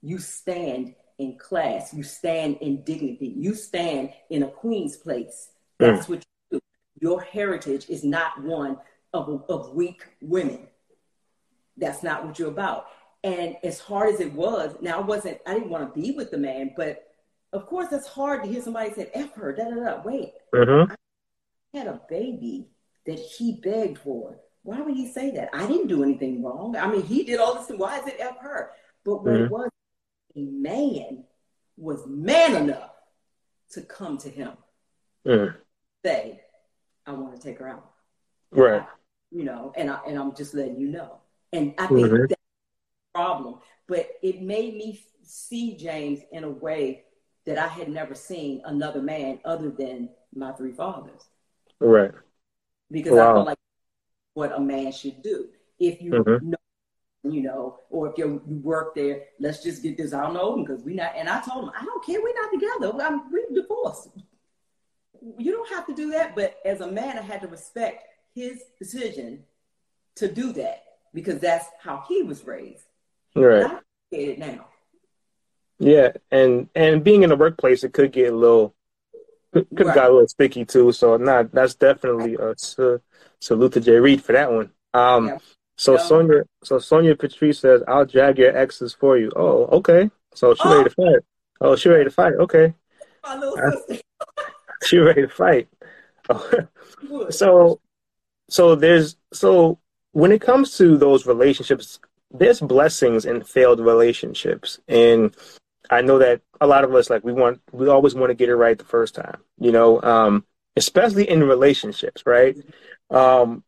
you stand in class. You stand in dignity. You stand in a queen's place. That's mm. what you do. Your heritage is not one of, of weak women. That's not what you're about. And as hard as it was, now I wasn't, I didn't want to be with the man, but of course it's hard to hear somebody say, F her, da da da. Wait, mm-hmm. I had a baby that he begged for. Why would he say that? I didn't do anything wrong. I mean, he did all this. Why is it F her? But what mm-hmm. it was, a man was man enough to come to him, mm. say, I want to take her out. Right. I, you know, and I and I'm just letting you know. And I think mm-hmm. that's a problem. But it made me see James in a way that I had never seen another man other than my three fathers. Right. Because wow. I felt like what a man should do. If you mm-hmm. know, you know, or if you you work there, let's just get this out the open because we not. And I told him, I don't care, we're not together. I'm we're divorced. You don't have to do that. But as a man, I had to respect his decision to do that because that's how he was raised. Right. it now. Yeah, and and being in the workplace, it could get a little could, could right. got a little sticky too. So not that's definitely a salute to Jay Reed for that one. Um, yeah. so yeah. Sonia, so Sonia Patrice says, "I'll drag your exes for you." Oh, okay. So she oh. ready to fight. Oh, she ready to fight. Okay. My little sister. she ready to fight. so so there's so when it comes to those relationships, there's blessings in failed relationships, and I know that a lot of us like we want we always want to get it right the first time, you know, um, especially in relationships, right? Um,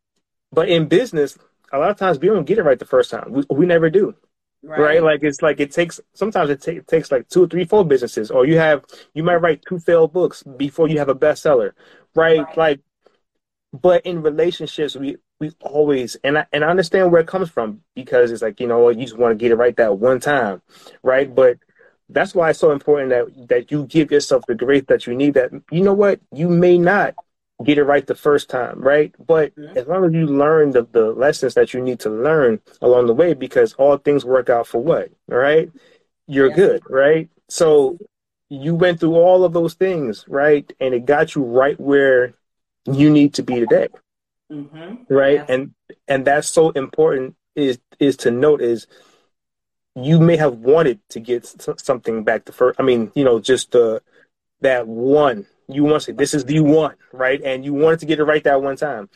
but in business, a lot of times we don't get it right the first time. We, we never do. Right. right. Like it's like it takes sometimes it, it takes like two or three, four businesses, or you have you might write two failed books before you have a bestseller, right? right. Like but in relationships we we always and I and I understand where it comes from because it's like you know you just want to get it right that one time, right? But that's why it's so important that that you give yourself the grace that you need. That you know what you may not get it right the first time, right? But Mhm. as long as you learn the, the lessons that you need to learn along the way, because all things work out for what, all right? You're Yes. good, right? So you went through all of those things, right? And it got you right where you need to be today, Mm-hmm. right? Yes. And and that's so important is is to note is you may have wanted to get something back the first. I mean, you know, just the that one. You want to say this is the one, right? And you wanted to get it right that one time.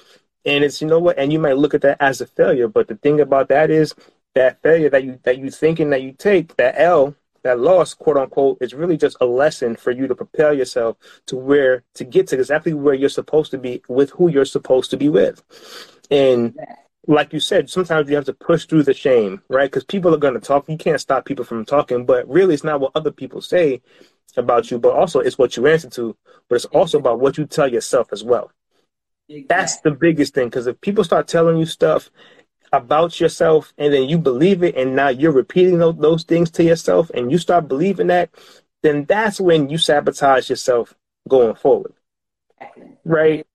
And it's you know what, and you might look at that as a failure, but the thing about that is that failure that you that you thinking that you take, that L, that loss, quote unquote, is really just a lesson for you to prepare yourself to where to get to exactly where you're supposed to be with who you're supposed to be with. And like you said, sometimes you have to push through the shame, right? Because people are going to talk. You can't stop people from talking, but really, it's not what other people say about you, but also it's what you answer to. But it's also about what you tell yourself as well. That's the biggest thing. Because if people start telling you stuff about yourself and then you believe it, and now you're repeating those, those things to yourself, and you start believing that, then that's when you sabotage yourself going forward, Exactly. right?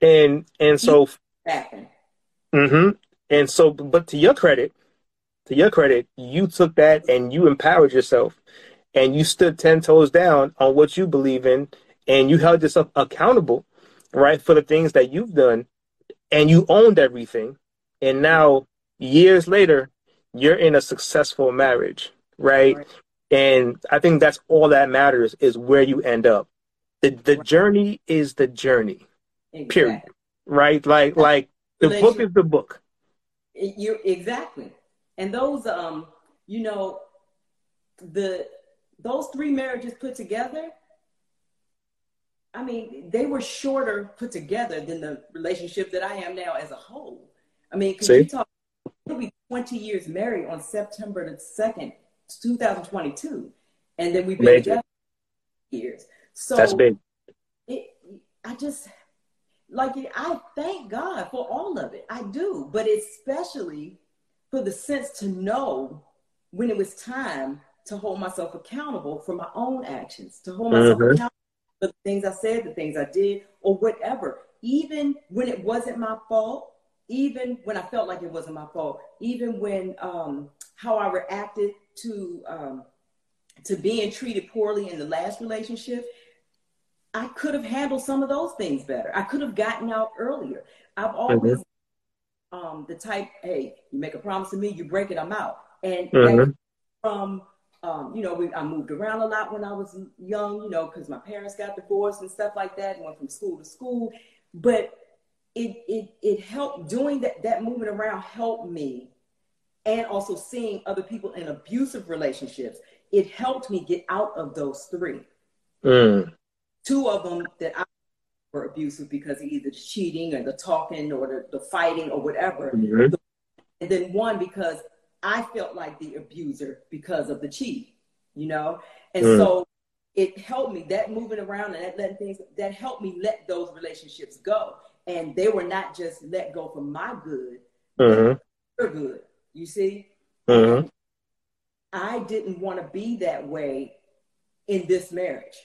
And and so Exactly. Hmm And so, but to your credit, to your credit, you took that and you empowered yourself and you stood 10 toes down on what you believe in and you held yourself accountable, right, for the things that you've done and you owned everything. And now, years later, you're in a successful marriage, right? Right. And I think that's all that matters is where you end up. The, the journey is the journey, period. Right? Like, like the book is the book. You exactly, and those um, you know, the those three marriages put together. I mean, they were shorter put together than the relationship that I am now as a whole. I mean, because you talk, we'll be 20 years married on September the 2nd, 2022. And then we've been Major. together years. So That's big. it, I just like I thank God for all of it. I do, but especially for the sense to know when it was time to hold myself accountable for my own actions, to hold myself Mhm. accountable for the things I said, the things I did, or whatever. Even when it wasn't my fault, even when I felt like it wasn't my fault, even when um, how I reacted to um, to being treated poorly in the last relationship, I could have handled some of those things better. I could have gotten out earlier. I've always um, the type, hey, you make a promise to me, you break it, I'm out. And Mhm. that from um, you know, we, I moved around a lot when I was young, you know, because my parents got divorced and stuff like that, and went from school to school. But it it it helped doing that that moving around helped me, and also seeing other people in abusive relationships. It helped me get out of those three Mm. Two of them that I were abusive because of either the cheating or the talking or the, the fighting or whatever. Mhm. And then one because I felt like the abuser because of the cheating, you know? And Mm. so it helped me, that moving around and that letting things, that helped me let those relationships go. And they were not just let go for my good, Mhm. your good, you see? Mhm. I didn't want to be that way in this marriage.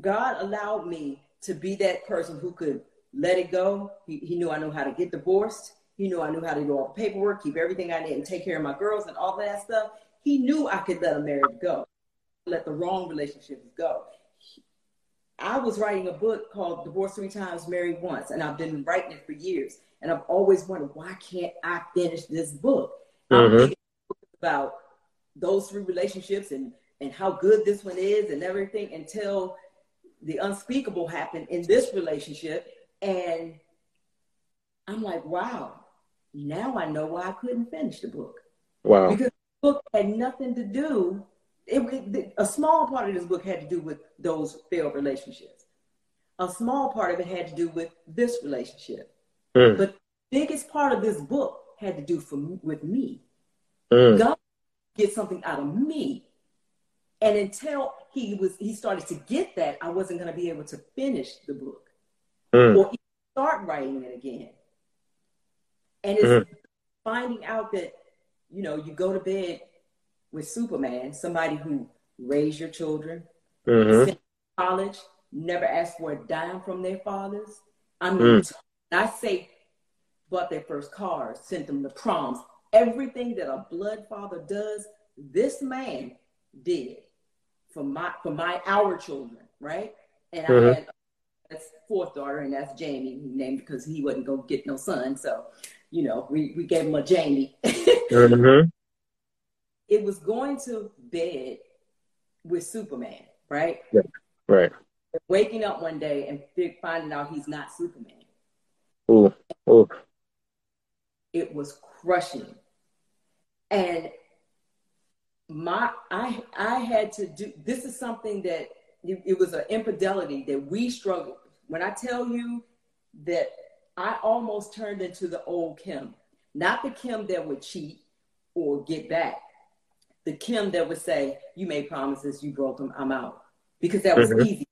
God allowed me to be that person who could let it go. He, he knew I knew how to get divorced. He knew I knew how to do all the paperwork, keep everything I need, and take care of my girls and all that stuff. He knew I could let a marriage go, let the wrong relationships go. I was writing a book called Divorced Three Times, Married Once, and I've been writing it for years. And I've always wondered, why can't I finish this book? I'm Mhm. about those three relationships and, and how good this one is and everything until the unspeakable happened in this relationship. And I'm like, wow, now I know why I couldn't finish the book Wow. because the book had nothing to do. It, a small part of this book had to do with those failed relationships. A small part of it had to do with this relationship. Mm. But the biggest part of this book had to do for with me. Mm. God get something out of me. And until he was he started to get that, I wasn't going to be able to finish the book Mm. or even start writing it again. And it's Mhm. finding out that you know you go to bed with Superman, somebody who raised your children, Mhm. to college, never asked for a dime from their fathers. I mean, Mm. I say, bought their first cars, sent them to proms. Everything that a blood father does, this man did for my for my our children, right? And Mhm. I had that's fourth daughter, and that's Jamie, named because he wasn't gonna get no son. So, you know, we, we gave him a Jamie. Mm-hmm. it was going to bed with Superman, right? Right. Waking up one day and fi- finding out he's not Superman. Ooh. Ooh. It was crushing. And my I I had to do this is something that it, it was an infidelity that we struggled. When I tell you that I almost turned into the old Kim, not the Kim that would cheat or get back, the Kim that would say, "You made promises, you broke them, I'm out," because that was Mhm. easy.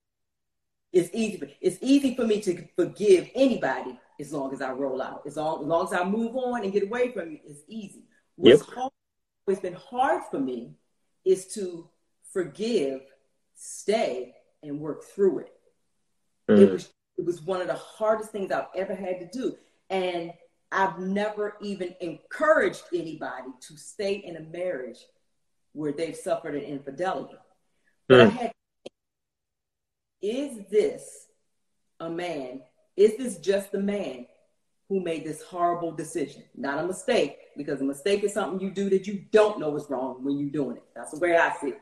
It's easy. It's easy for me to forgive anybody as long as I roll out. As long, as long as I move on and get away from it, it's easy. What's Yep. hard, what's been hard for me is to forgive, stay, and work through it. It Mm. was it was one of the hardest things I've ever had to do. And I've never even encouraged anybody to stay in a marriage where they've suffered an infidelity. But I Mm. had is this a man? Is this just the man who made this horrible decision? Not a mistake, because a mistake is something you do that you don't know is wrong when you're doing it. That's the way I see it.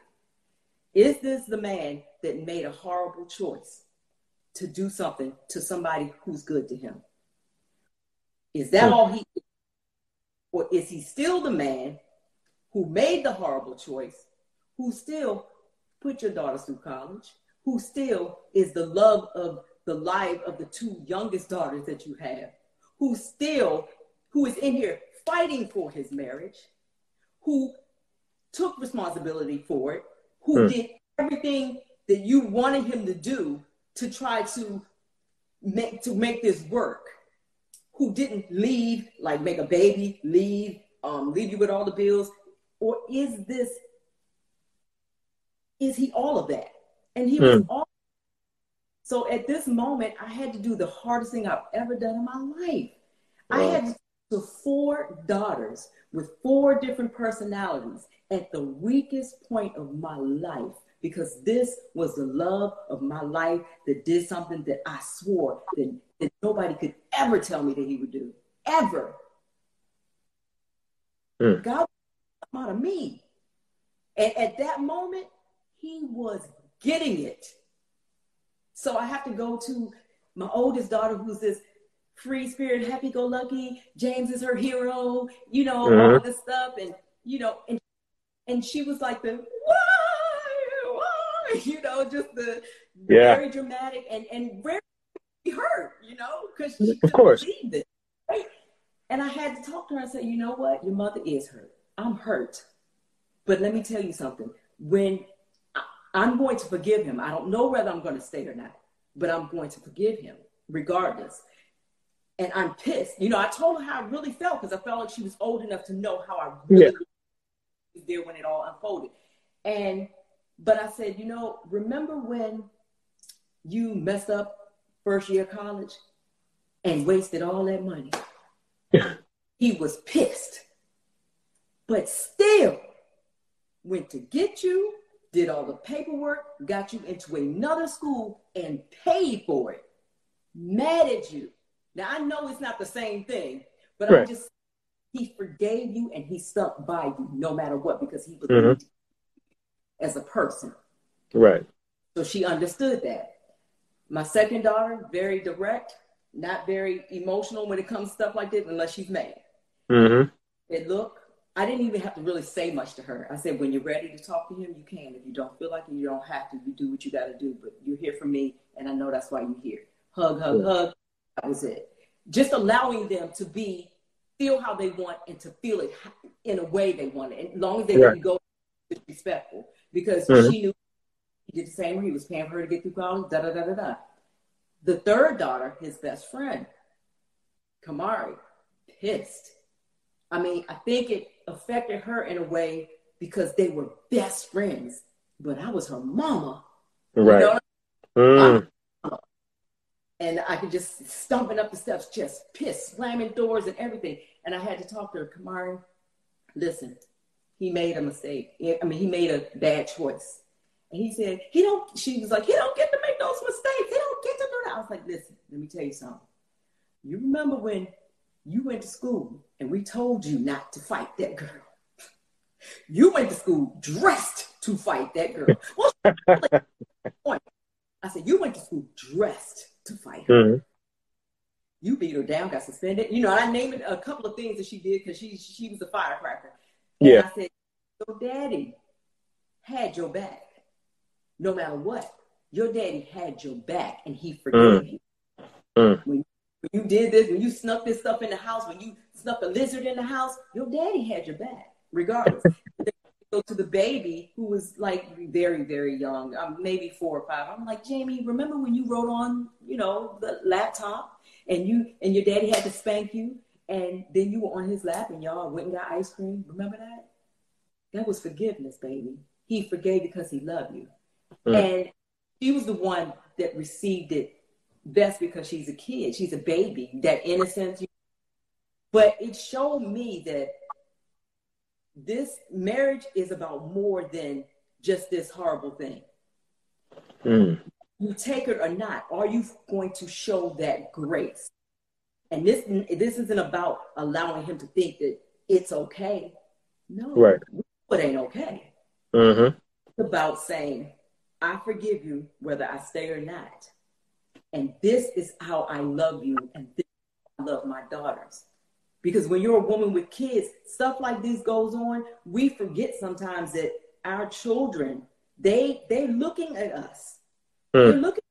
Is this the man that made a horrible choice to do something to somebody who's good to him? Is that all he is? or is he still the man who made the horrible choice, who still put your daughters through college, who still is the love of the life of the two youngest daughters that you have, who still, who is in here fighting for his marriage, who took responsibility for it, who Hmm. did everything that you wanted him to do to try to make to make this work, who didn't leave, like make a baby, leave, um, leave you with all the bills, or is this is he all of that? And he was all. So at this moment, I had to do the hardest thing I've ever done in my life. I had to four daughters with four different personalities at the weakest point of my life because this was the love of my life that did something that I swore that, that nobody could ever tell me that he would do. Ever. Mm. God come out of me. And at that moment, he was getting it. So I have to go to my oldest daughter, who's this free spirit, happy go lucky. James is her hero, you know, all Mhm. this stuff. And, you know, and, and she was like the, why, why, you know, just the Yeah. very dramatic and, and very hurt, you know, because she Of course. believe it. Right? And I had to talk to her and say, you know what? Your mother is hurt. I'm hurt. But let me tell you something. When I'm going to forgive him, I don't know whether I'm going to stay or not, but I'm going to forgive him regardless. And I'm pissed. You know, I told her how I really felt because I felt like she was old enough to know how I really Yeah. was there when it all unfolded. And, but I said, you know, remember when you messed up first year of college and wasted all that money? he was pissed, but still went to get you, did all the paperwork, got you into another school, and paid for it. Mad at you. Now I know it's not the same thing, but Right. I'm just he forgave you and he stuck by you no matter what because he was Mhm. as a person. Right. So she understood that. My second daughter, very direct, not very emotional when it comes to stuff like this, unless she's mad. Mm-hmm. And look, I didn't even have to really say much to her. I said, when you're ready to talk to him, you can. If you don't feel like it, you don't have to. You do what you got to do. But you're here for me, and I know that's why you're here. Hug, hug, Yeah. hug. That was it. Just allowing them to be, feel how they want, and to feel it in a way they want it. And as long as they Right. didn't go disrespectful, because Mhm. she knew he did the same. He was paying for her to get through college. Da da da da da. The third daughter, his best friend, Kamari, pissed. I mean, I think it affected her in a way because they were best friends, but I was her mama. You Right. know? Mm. and I could just stumping up the steps, just piss, slamming doors and everything. And I had to talk to her, Kamari, listen, he made a mistake. I mean, he made a bad choice. And he said, he don't, she was like, he don't get to make those mistakes. He don't get to do that. I was like, listen, let me tell you something. You remember when you went to school and we told you not to fight that girl? You went to school dressed to fight that girl. Well, I said, you went to school dressed to fight her. Mm-hmm. You beat her down, got suspended. You know, I named a couple of things that she did because she she was a firecracker. And Yeah. I said, your daddy had your back. No matter what. Your daddy had your back and he forgave you. Mm. When, when you did this, when you snuck this stuff in the house, when you snuck a lizard in the house, your daddy had your back, regardless. Go to the baby who was like very, very young, um, maybe four or five. I'm like, Jamie, remember when you wrote on, you know, the laptop and you and your daddy had to spank you and then you were on his lap and y'all went and got ice cream. Remember that? That was forgiveness, baby. He forgave because he loved you. Mm. And she was the one that received it best because she's a kid. She's a baby, that innocence. But it showed me that this marriage is about more than just this horrible thing. Mm. You take it or not, are you going to show that grace? And this this isn't about allowing him to think that it's okay. No, Right. it ain't okay. Mm-hmm. It's about saying, I forgive you whether I stay or not. And this is how I love you, and this is how I love my daughters. Because when you're a woman with kids, stuff like this goes on. We forget sometimes that our children, they they're looking at us. They're Mm. looking.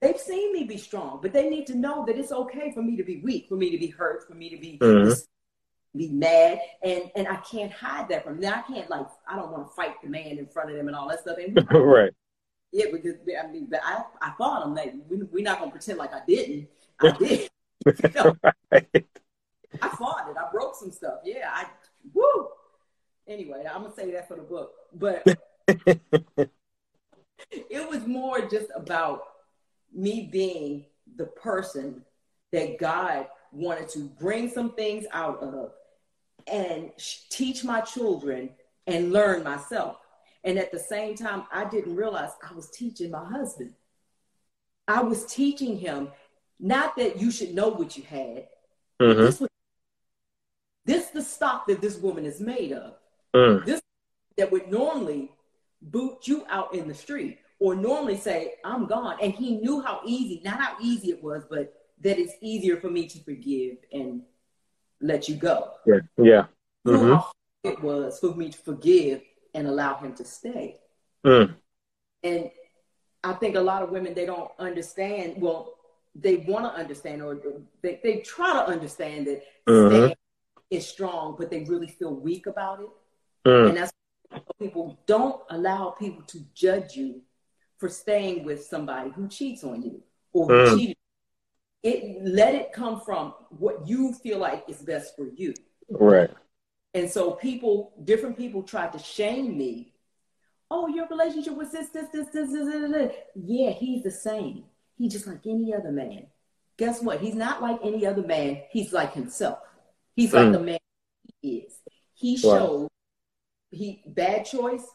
They've seen me be strong, but they need to know that it's okay for me to be weak, for me to be hurt, for me to be Mhm. be mad, and and I can't hide that from them. I can't like I don't want to fight the man in front of them and all that stuff. And right. yeah, because I mean, but I I fought him. Like we, we're not gonna pretend like I didn't. I did. You know, right. I fought it. I broke some stuff. Yeah, I woo. Anyway, I'm gonna say that for the book, but it was more just about me being the person that God wanted to bring some things out of and sh- teach my children and learn myself. And at the same time, I didn't realize I was teaching my husband. I was teaching him not that you should know what you had. Mm-hmm. This was stock that this woman is made of Mm. that would normally boot you out in the street or normally say, I'm gone. And he knew how easy, not how easy it was, but that it's easier for me to forgive and let you go. Yeah. Yeah. Mhm. how it was for me to forgive and allow him to stay. Mm. And I think a lot of women, they don't understand. Well, they want to understand or they, they try to understand that Mhm. staying is strong, but they really feel weak about it. Mm. And that's why people don't allow people to judge you for staying with somebody who cheats on you or who Mm. cheated. It let it come from what you feel like is best for you. Right. And so people, different people tried to shame me. Oh, your relationship with this, this, this, this, this, this, this. Yeah, he's the same. He's just like any other man. Guess what? He's not like any other man. He's like himself. He's like Mm. the man he is. He Right. showed he bad choice,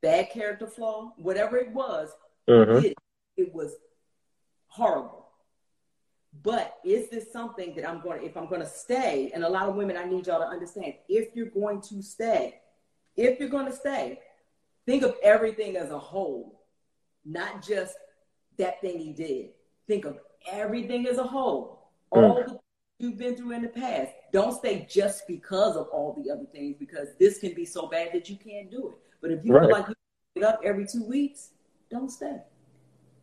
bad character flaw, whatever it was, Mm-hmm. it. It was horrible. But is this something that I'm going to, if I'm going to stay, and a lot of women, I need y'all to understand, if you're going to stay, if you're going to stay, think of everything as a whole, not just that thing he did. Think of everything as a whole, all the you've been through in the past. Don't stay just because of all the other things, because this can be so bad that you can't do it. But if you Right. feel like you it up every two weeks, don't stay.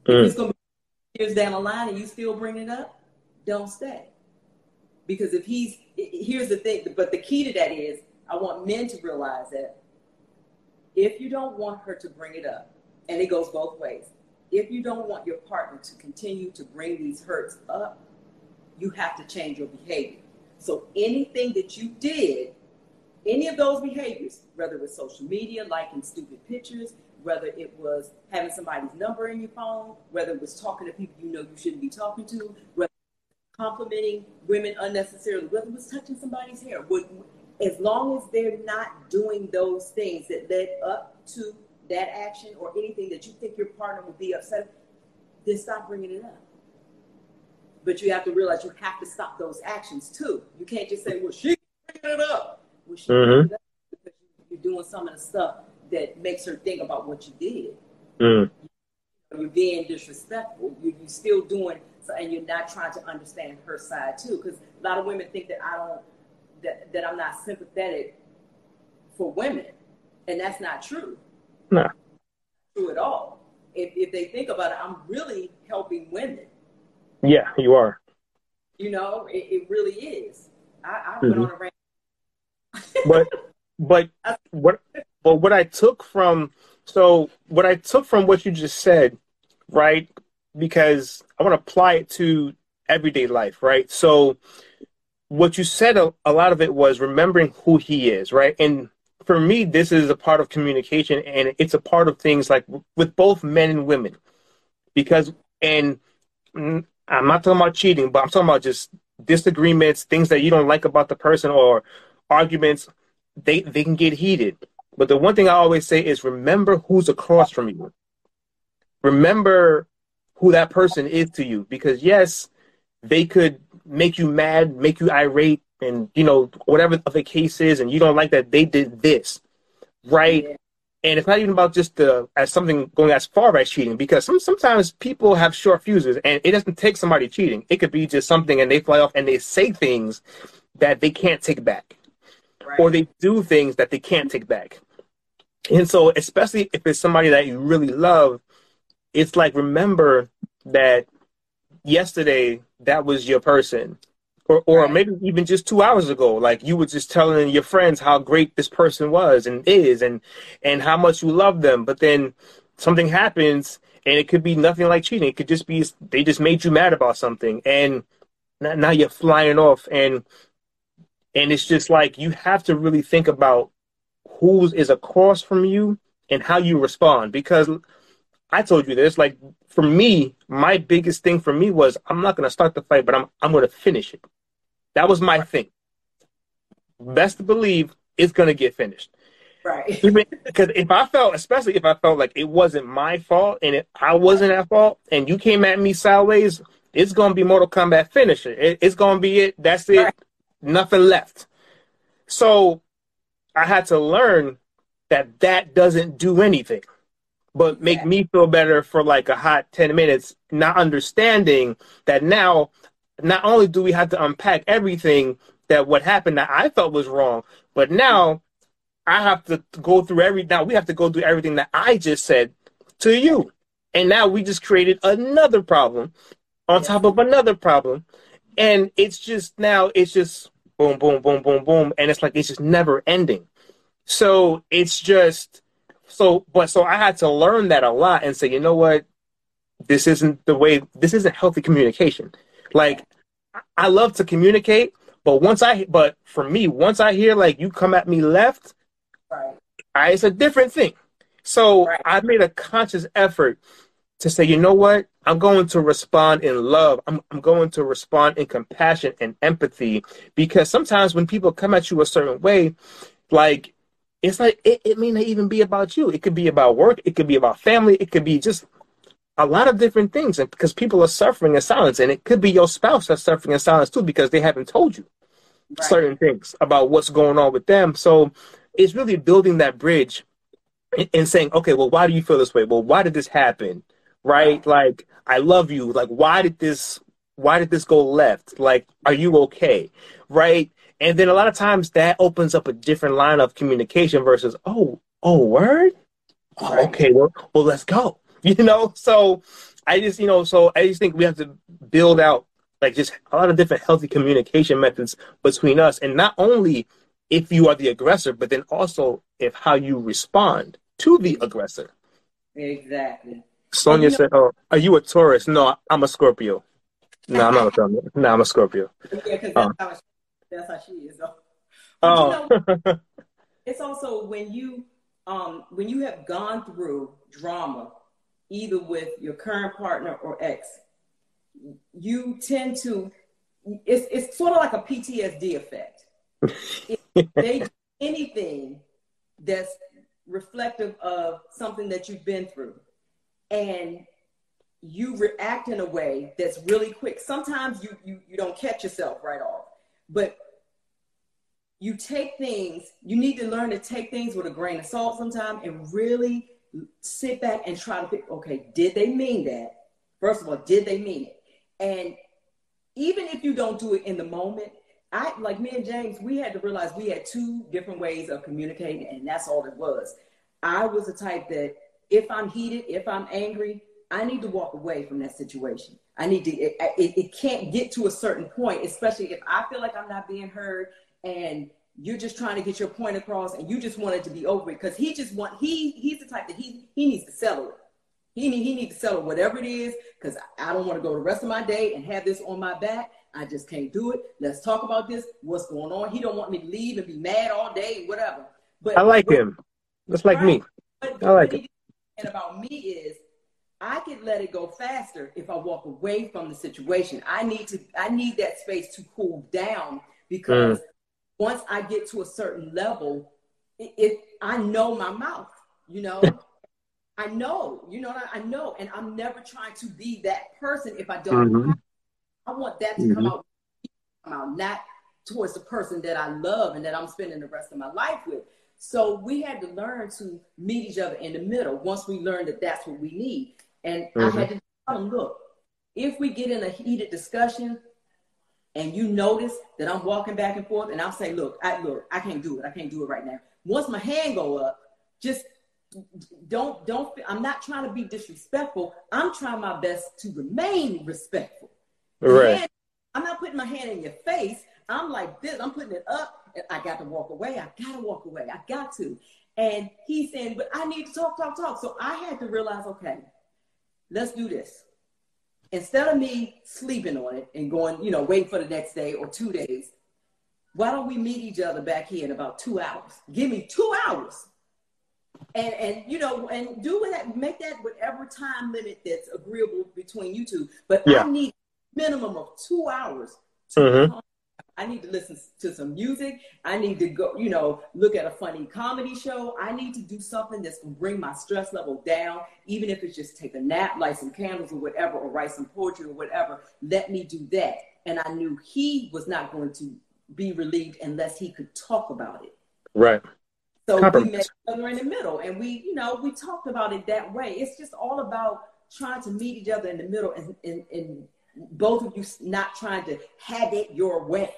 Mm. It's going to be years down the line and you still bring it up, don't stay. Because if he's, here's the thing, but the key to that is I want men to realize that if you don't want her to bring it up, and it goes both ways, if you don't want your partner to continue to bring these hurts up, you have to change your behavior. So anything that you did, any of those behaviors, whether it was social media, liking stupid pictures, whether it was having somebody's number in your phone, whether it was talking to people you know you shouldn't be talking to, whether complimenting women unnecessarily, whether it was touching somebody's hair. As long as they're not doing those things that led up to that action or anything that you think your partner would be upset, then stop bringing it up. But you have to realize you have to stop those actions too. You can't just say, "Well, she's bringing it up." Well, she mm-hmm. it up because you're doing some of the stuff that makes her think about what you did. Mm. You're being disrespectful. You're, you're still doing, so, and you're not trying to understand her side too. Because a lot of women think that I don't, that, that I'm not sympathetic for women, and that's not true. No, true at all. If if they think about it, I'm really helping women. Yeah, you are. You know, it, it really is. I, I mm-hmm. went on a rant. but but what but what I took from so what I took from what you just said, right? Because I want to apply it to everyday life, right? So what you said a, a lot of it was remembering who he is, right? And for me, this is a part of communication, and it's a part of things like with both men and women, because and I'm not talking about cheating, but I'm talking about just disagreements, things that you don't like about the person, or arguments. They they can get heated, but the one thing I always say is remember who's across from you. Remember who that person is to you, because yes, they could make you mad, make you irate, and you know whatever the case is, and you don't like that they did this, right? Yeah. And it's not even about just the as something going as far as cheating, because some sometimes people have short fuses, and it doesn't take somebody cheating. It could be just something, and they fly off and they say things that they can't take back, right. or they do things that they can't take back. And so, especially if it's somebody that you really love, it's like remember that yesterday that was your person or, or right. maybe even just two hours ago like you were just telling your friends how great this person was and is and and how much you love them but then something happens and it could be nothing like cheating it could just be they just made you mad about something and now you're flying off and and it's just like you have to really think about who is across from you and how you respond because I told you this. Like for me, my biggest thing for me was I'm not gonna start the fight, but I'm I'm gonna finish it. That was my thing. Best to believe it's gonna get finished. Right. because if I felt, especially if I felt like it wasn't my fault and it, I wasn't at fault, and you came at me sideways, it's gonna be Mortal Kombat finisher. It, it's gonna be it. That's it. Right. Nothing left. So I had to learn that that doesn't do anything but make yeah. me feel better for like a hot 10 minutes, not understanding that now, not only do we have to unpack everything that what happened that I felt was wrong, but now I have to go through every, now we have to go through everything that I just said to you. And now we just created another problem on top of another problem. And it's just now, it's just boom, boom, boom, boom, boom. And it's like, it's just never ending. So it's just, so but so I had to learn that a lot and say, you know what, this isn't the way. This isn't healthy communication. Like I love to communicate, but once I but for me, once I hear like you come at me left, right. I, it's a different thing. So right. I made a conscious effort to say, you know what? I'm going to respond in love. I'm, I'm going to respond in compassion and empathy because sometimes when people come at you a certain way, like it's like it, it may not even be about you. It could be about work. It could be about family. It could be just a lot of different things. And because people are suffering in silence, and it could be your spouse that's suffering in silence too because they haven't told you right. certain things about what's going on with them. So it's really building that bridge and, saying, okay, well, why do you feel this way? Well, why did this happen? Right? Like, I love you. Like, why did this? Why did this go left? Like, are you okay? Right? And then a lot of times that opens up a different line of communication versus, oh, oh, word? Oh, okay, well, well, let's go. You know? So I just, you know, so I just think we have to build out like just a lot of different healthy communication methods between us. And not only if you are the aggressor, but then also if how you respond to the aggressor. Exactly. Sonia said, "Oh, are you a Taurus?" No, I'm a Scorpio. No, I'm not a Taurus. No, I'm a Scorpio. Yeah, because um, that's how that's how she is. Though. oh. You know, it's also when you um, when you have gone through drama, either with your current partner or ex, you tend to, it's, it's sort of like a PTSD effect. if they do anything that's reflective of something that you've been through and you react in a way that's really quick. Sometimes you, you, you don't catch yourself right off, but you take things, you need to learn to take things with a grain of salt sometimes and really sit back and try to pick, okay, did they mean that? First of all, did they mean it? And even if you don't do it in the moment, I like me and James, we had to realize we had two different ways of communicating, and that's all it was. I was the type that if I'm heated, if I'm angry, I need to walk away from that situation. I need to, it, it, it, can't get to a certain point, especially if I feel like I'm not being heard and you're just trying to get your point across and you just want it to be over it because he just want, he, he's the type that he, he needs to settle it. He need, he needs to settle whatever it is because I don't want to go the rest of my day and have this on my back. I just can't do it. Let's talk about this. What's going on? He don't want me to leave and be mad all day, whatever. But I like him. That's like me. But, I like it. And about me is I could let it go faster if I walk away from the situation. I need to I need that space to cool down because mm. Once I get to a certain level, it, it I know my mouth, you know. I know, you know, I know, and I'm never trying to be that person if I don't. Mm-hmm. I want that to mm-hmm. come out, come out, not towards the person that I love and that I'm spending the rest of my life with. So we had to learn to meet each other in the middle once we learned that that's what we need. And mm-hmm. I had to tell them, look, if we get in a heated discussion and you notice that I'm walking back and forth and I'll say, look, I look, I can't do it. I can't do it right now. Once my hand go up, just don't don't I'm not trying to be disrespectful. I'm trying my best to remain respectful. Right. And I'm not putting my hand in your face. I'm like this. I'm putting it up. And I got to walk away. I got to walk away. I got to. And he's saying, but I need to talk, talk, talk. So I had to realize, okay, let's do this. Instead of me sleeping on it and going, you know, waiting for the next day or two days, why don't we meet each other back here in about two hours? Give me two hours. And and you know, and do that, make that whatever time limit that's agreeable between you two. But yeah. I need minimum of two hours to mm-hmm. I need to listen to some music. I need to go, you know, look at a funny comedy show. I need to do something that's going to bring my stress level down, even if it's just take a nap, light some candles or whatever, or write some poetry or whatever. Let me do that. And I knew he was not going to be relieved unless he could talk about it. Right. So we met each other in the middle and we, you know, we talked about it that way. It's just all about trying to meet each other in the middle and, and, and both of you not trying to have it your way.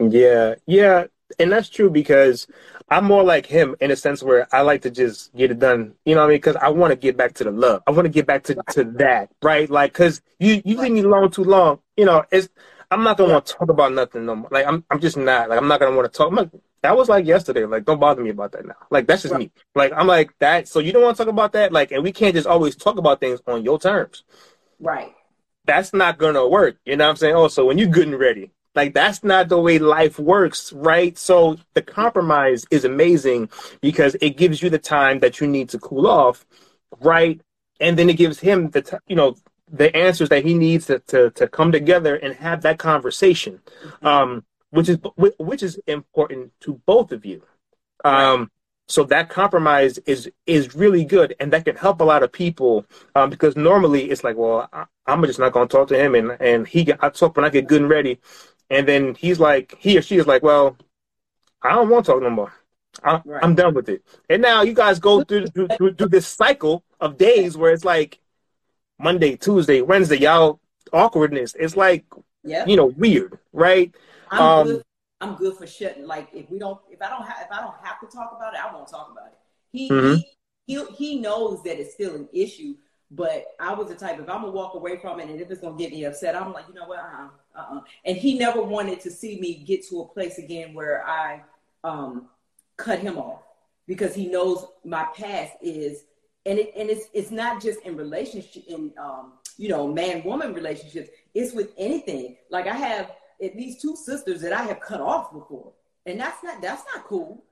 Yeah, yeah, and that's true because I'm more like him in a sense where I like to just get it done. You know what I mean? Because I want to get back to the love. I want to get back to to that, right? Like, cause you you leave me alone too long. You know, it's I'm not gonna want to talk about nothing no more. Like, I'm I'm just not. Like, I'm not gonna want to talk. Like, that was like yesterday. Like, don't bother me about that now. Like, that's just me. Like, I'm like that. So you don't want to talk about that. Like, and we can't just always talk about things on your terms. Right that's not gonna work. You know what I'm saying? Oh, also, when you're good and ready, like that's not the way life works, right? So the compromise is amazing because it gives you the time that you need to cool off, right? And then it gives him the, t- you know, the answers that he needs to, to, to come together and have that conversation, um, which is which is important to both of you. Um, so that compromise is is really good, and that can help a lot of people um, because normally it's like, well, I, am just not going to talk to him, and and he I talk when I get good and ready, and then he's like, he or she is like, well, I don't want to talk no more. I, am done with it. And now you guys go through, through, through this cycle of days where it's like Monday, Tuesday, Wednesday, y'all awkwardness. It's like, yeah. you know, weird, right? I'm um, good I'm good for shutting. Like if we don't, if I don't have, if I don't have to talk about it, I won't talk about it. He mm-hmm. he, he he knows that it's still an issue, but I was the type if I'm gonna walk away from it and if it's gonna get me upset, I'm like, you know what, uh, uh, uh. And he never wanted to see me get to a place again where I um cut him off because he knows my past is, and it and it's it's not just in relationship in um you know man woman relationships. It's with anything. Like I have at least two sisters that I have cut off before. And that's not that's not cool.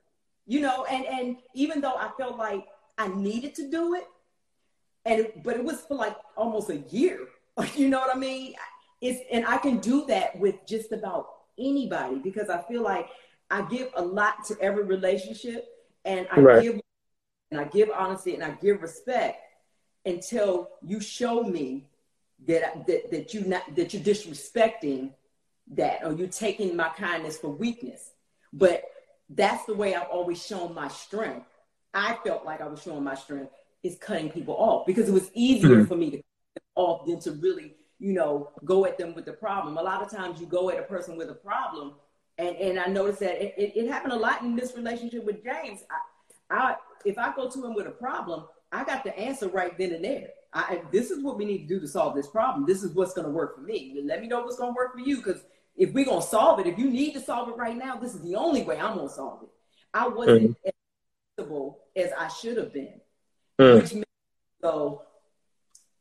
You know, and and even though I felt like I needed to do it, and but it was for like almost a year. you know what I mean? It's and I can do that with just about anybody because I feel like I give a lot to every relationship, and I right. give and I give honesty and I give respect until you show me that that, that you not that you're disrespecting that or you're taking my kindness for weakness. But that's the way I've always shown my strength. I felt like I was showing my strength is cutting people off because it was easier mm-hmm. for me to cut off than to really, you know, go at them with the problem. A lot of times you go at a person with a problem, and and I noticed that it, it, it happened a lot in this relationship with James. I, I if I go to him with a problem, I got the answer right then and there. I, this is what we need to do to solve this problem. This is what's going to work for me. Let me know what's going to work for you because if we're going to solve it, if you need to solve it right now, this is the only way I'm going to solve it. I wasn't mm. as flexible as I should have been, mm. which means so.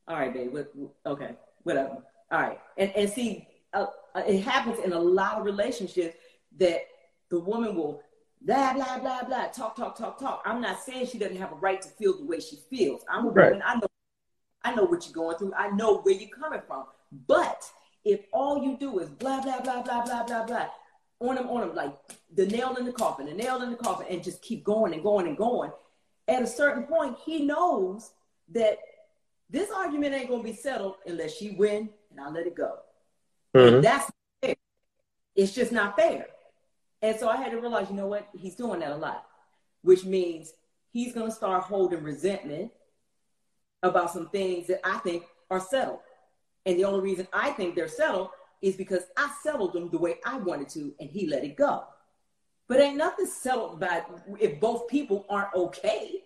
All right, babe. What, okay, whatever. All right, and and see, uh, uh, it happens in a lot of relationships that the woman will blah blah blah blah talk talk talk talk. I'm not saying she doesn't have a right to feel the way she feels. I'm a right. woman. I know I know what you're going through. I know where you're coming from. But if all you do is blah, blah, blah, blah, blah, blah, blah, on him, on him, like the nail in the coffin, the nail in the coffin, and just keep going and going and going, at a certain point, he knows that this argument ain't going to be settled unless she win and I let it go. Mm-hmm. That's fair. It's just not fair. And so I had to realize, you know what? He's doing that a lot, which means he's going to start holding resentment about some things that I think are settled. And the only reason I think they're settled is because I settled them the way I wanted to and he let it go. But ain't nothing settled by if both people aren't okay.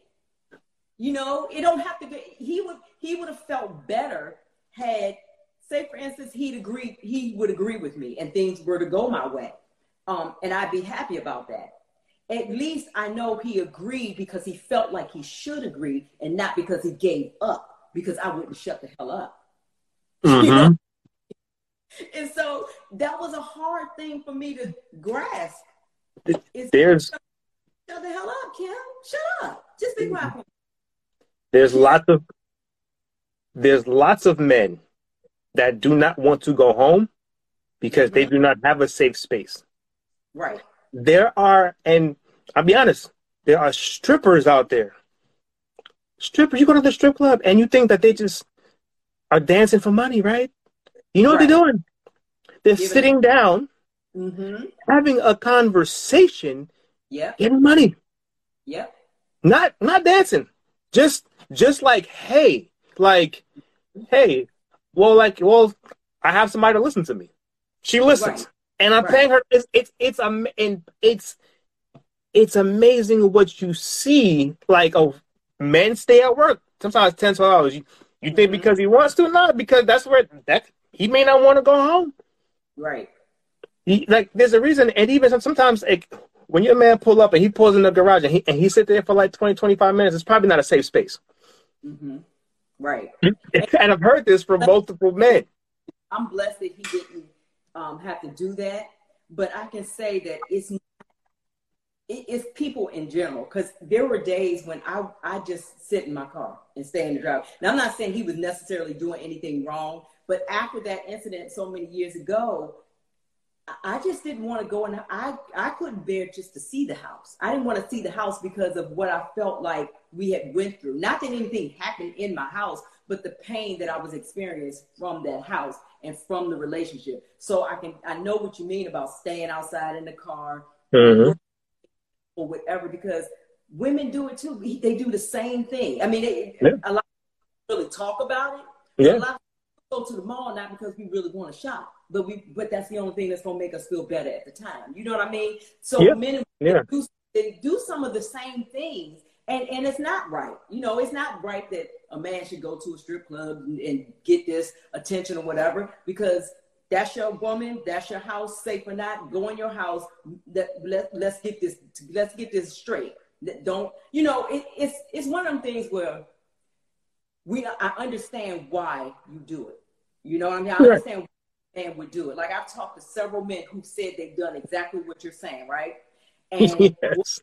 You know, it don't have to be he would he would have felt better had say for instance he'd agree he would agree with me and things were to go my way. Um, and I'd be happy about that at least I know he agreed because he felt like he should agree and not because he gave up because I wouldn't shut the hell up. Mm-hmm. You know? And so that was a hard thing for me to grasp. It's There's shut the hell up, Kim. Shut up. Just be quiet. There's lots of there's lots of men that do not want to go home because they do not have a safe space. Right. There are, and I'll be honest, there are strippers out there. Strippers, you go to the strip club and you think that they just are dancing for money, right? You know right. what they're doing? They're Give sitting it. down, mm-hmm. having a conversation, yeah, getting money. Yep. Not not dancing. Just just like, hey, like, hey, well, like, well, I have somebody to listen to me. She listens, right. and I'm right. paying her. It's it's it's um, and it's it's amazing what you see. Like, oh, men stay at work sometimes 10, 12 hours. You, you think mm-hmm. because he wants to? Not because that's where that he may not want to go home. Right. He, like, there's a reason, and even sometimes like, when your man pull up and he pulls in the garage and he and he sit there for like 20, 25 minutes, it's probably not a safe space. Mm-hmm. Right. and I've heard this from multiple men. I'm blessed that he didn't um, have to do that, but I can say that it's it's people in general because there were days when I, I just sit in my car and stay in the drive. Now, I'm not saying he was necessarily doing anything wrong, but after that incident so many years ago, I just didn't want to go and I, I couldn't bear just to see the house. I didn't want to see the house because of what I felt like we had went through. Not that anything happened in my house, but the pain that I was experiencing from that house and from the relationship. So I can I know what you mean about staying outside in the car, mm-hmm or whatever because women do it too. They do the same thing. I mean, they, yeah. a lot of really talk about it. Yeah. A lot of go to the mall not because we really want to shop, but we but that's the only thing that's gonna make us feel better at the time. You know what I mean? So yeah. men yeah. do, they do some of the same things. And, and it's not right. You know, it's not right that a man should go to a strip club and, and get this attention or whatever because that's your woman. That's your house, safe or not. Go in your house. Let, let, let's get this. Let's get this straight. Don't you know? It, it's it's one of them things where we. I understand why you do it. You know what I mean? I understand man would do it. Like I've talked to several men who said they've done exactly what you're saying, right? And yes.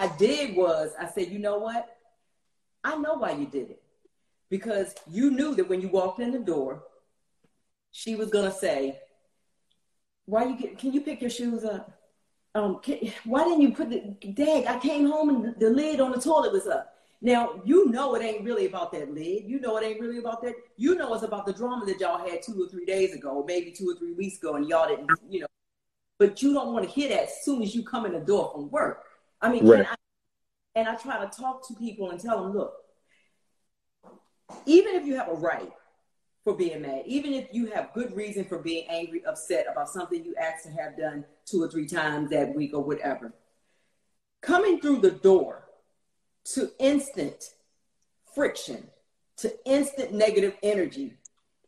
I did was I said, you know what? I know why you did it. Because you knew that when you walked in the door, she was gonna say, Why you get can you pick your shoes up? Um, can, why didn't you put the dag? I came home and the, the lid on the toilet was up. Now you know it ain't really about that lid. You know it ain't really about that. You know it's about the drama that y'all had two or three days ago, maybe two or three weeks ago, and y'all didn't, you know. But you don't want to hear that as soon as you come in the door from work. I mean, right. I, and I try to talk to people and tell them, look, even if you have a right for being mad, even if you have good reason for being angry, upset about something you asked to have done two or three times that week or whatever, coming through the door to instant friction, to instant negative energy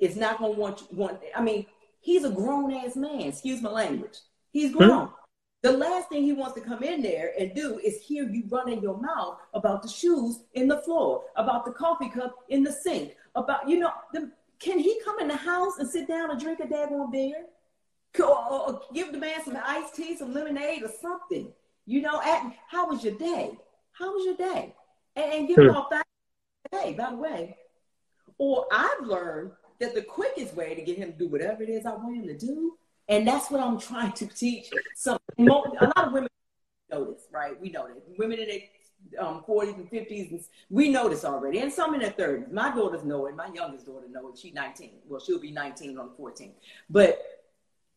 is not going to want, you. want, I mean, he's a grown ass man, excuse my language. He's grown. Hmm? The last thing he wants to come in there and do is hear you running your mouth about the shoes in the floor, about the coffee cup in the sink, about, you know, the, can he come in the house and sit down and drink a daggone beer? Or, or, or, give the man some iced tea, some lemonade, or something. You know, at, how was your day? How was your day? And, and give him all that Hey, by the way. Or I've learned that the quickest way to get him to do whatever it is I want him to do and that's what I'm trying to teach. Some a lot of women know this, right? We know this. Women in their um, 40s and 50s, and we know this already, and some in their 30s. My daughters know it. My youngest daughter knows it. She's 19. Well, she'll be 19 on the 14th. But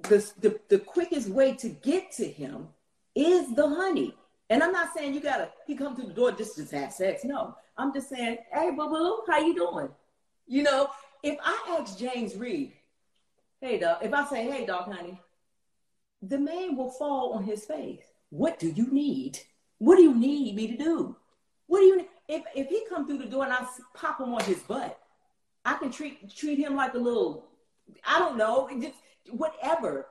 the, the the quickest way to get to him is the honey. And I'm not saying you gotta he come through the door just to have sex. No, I'm just saying, hey, boo boo, how you doing? You know, if I ask James Reed, Hey, dog. If I say, hey, dog, honey, the man will fall on his face. What do you need? What do you need me to do? What do you if if he come through the door and I pop him on his butt, I can treat treat him like a little, I don't know, just whatever.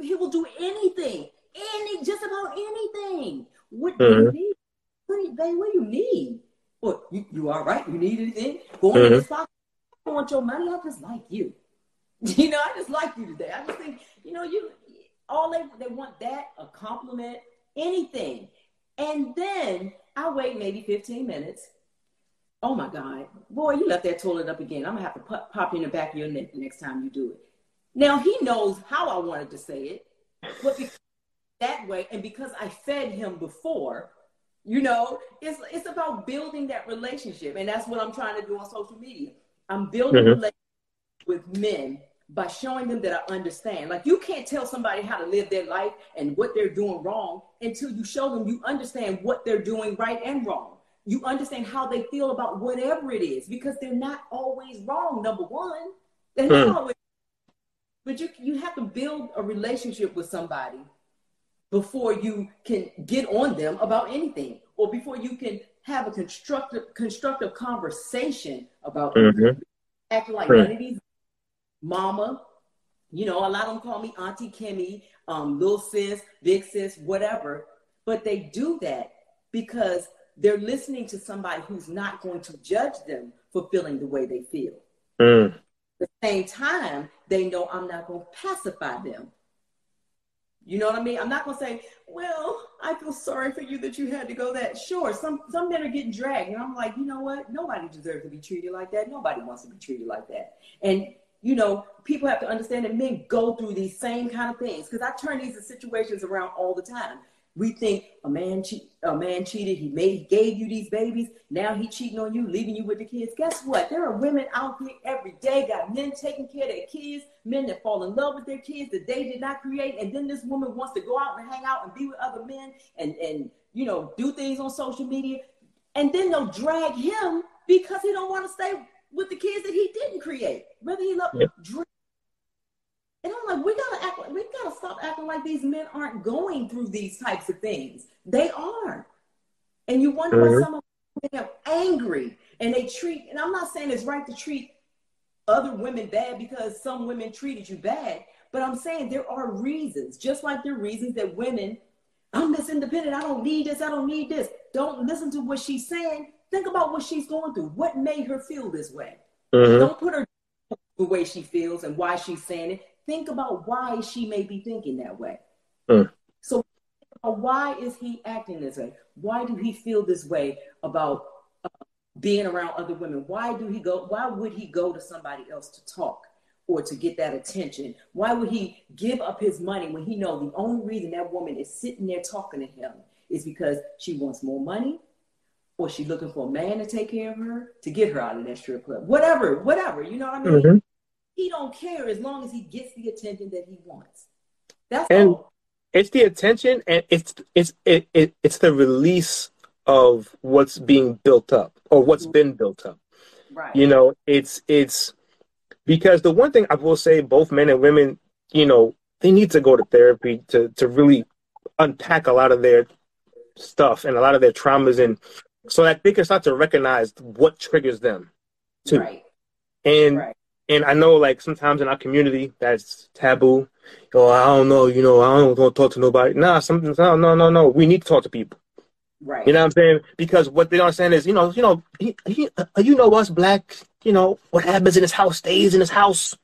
He will do anything, any just about anything. What do mm-hmm. you need? What do you, babe, what do you need? What you, you all right? You need anything? Go mm-hmm. in this pocket. I want your money. I just like you. You know, I just like you today. I just think, you know, you all they they want that, a compliment, anything. And then I wait maybe 15 minutes. Oh my God, boy, you left that toilet up again. I'm gonna have to pop, pop you in the back of your neck the next time you do it. Now he knows how I wanted to say it, but that way, and because I fed him before, you know, it's it's about building that relationship, and that's what I'm trying to do on social media. I'm building mm-hmm. with men by showing them that I understand. Like you can't tell somebody how to live their life and what they're doing wrong until you show them you understand what they're doing right and wrong. You understand how they feel about whatever it is because they're not always wrong. Number one, they're not mm. always. But you you have to build a relationship with somebody before you can get on them about anything, or before you can have a constructive constructive conversation about mm-hmm. acting like right. none of these mama. You know, a lot of them call me Auntie Kimmy, um, little sis, big sis, whatever. But they do that because they're listening to somebody who's not going to judge them for feeling the way they feel. Mm. At the same time, they know I'm not going to pacify them. You know what I mean? I'm not to say, well, I feel sorry for you that you had to go that. Sure, some, some men are getting dragged. And I'm like, you know what? Nobody deserves to be treated like that. Nobody wants to be treated like that. And you know, people have to understand that men go through these same kind of things. Because I turn these situations around all the time. We think a man che- a man cheated, he made he gave you these babies, now he cheating on you, leaving you with the kids. Guess what? There are women out here every day, got men taking care of their kids, men that fall in love with their kids that they did not create, and then this woman wants to go out and hang out and be with other men and and you know do things on social media, and then they'll drag him because he don't want to stay with the kids that he didn't create, whether he loved. And I'm like, we gotta act like we gotta stop acting like these men aren't going through these types of things. They are. And you wonder mm-hmm. why some of them are angry and they treat, and I'm not saying it's right to treat other women bad because some women treated you bad, but I'm saying there are reasons, just like there are reasons that women, I'm this independent, I don't need this, I don't need this. Don't listen to what she's saying Think about what she's going through. What made her feel this way? Mm-hmm. Don't put her the way she feels and why she's saying it. Think about why she may be thinking that way. Mm. So why is he acting this way? Why do he feel this way about uh, being around other women? Why do he go? Why would he go to somebody else to talk or to get that attention? Why would he give up his money when he know the only reason that woman is sitting there talking to him is because she wants more money or she looking for a man to take care of her to get her out of that strip club? Whatever, whatever. You know what I mean? Mm-hmm. He don't care as long as he gets the attention that he wants. That's and- all it's the attention and it's it's it, it, it's the release of what's being built up or what's mm-hmm. been built up right you know it's it's because the one thing i will say both men and women you know they need to go to therapy to to really unpack a lot of their stuff and a lot of their traumas and so that they can start to recognize what triggers them too right. and right. And i know like sometimes in our community that's taboo oh, I don't know, you know, I don't want to talk to nobody. Nah, something, no, no, no, no. We need to talk to people. Right. You know what I'm saying? Because what they don't understand is, you know, you know, he, he, uh, you know, us black, you know, what happens in his house stays in his house,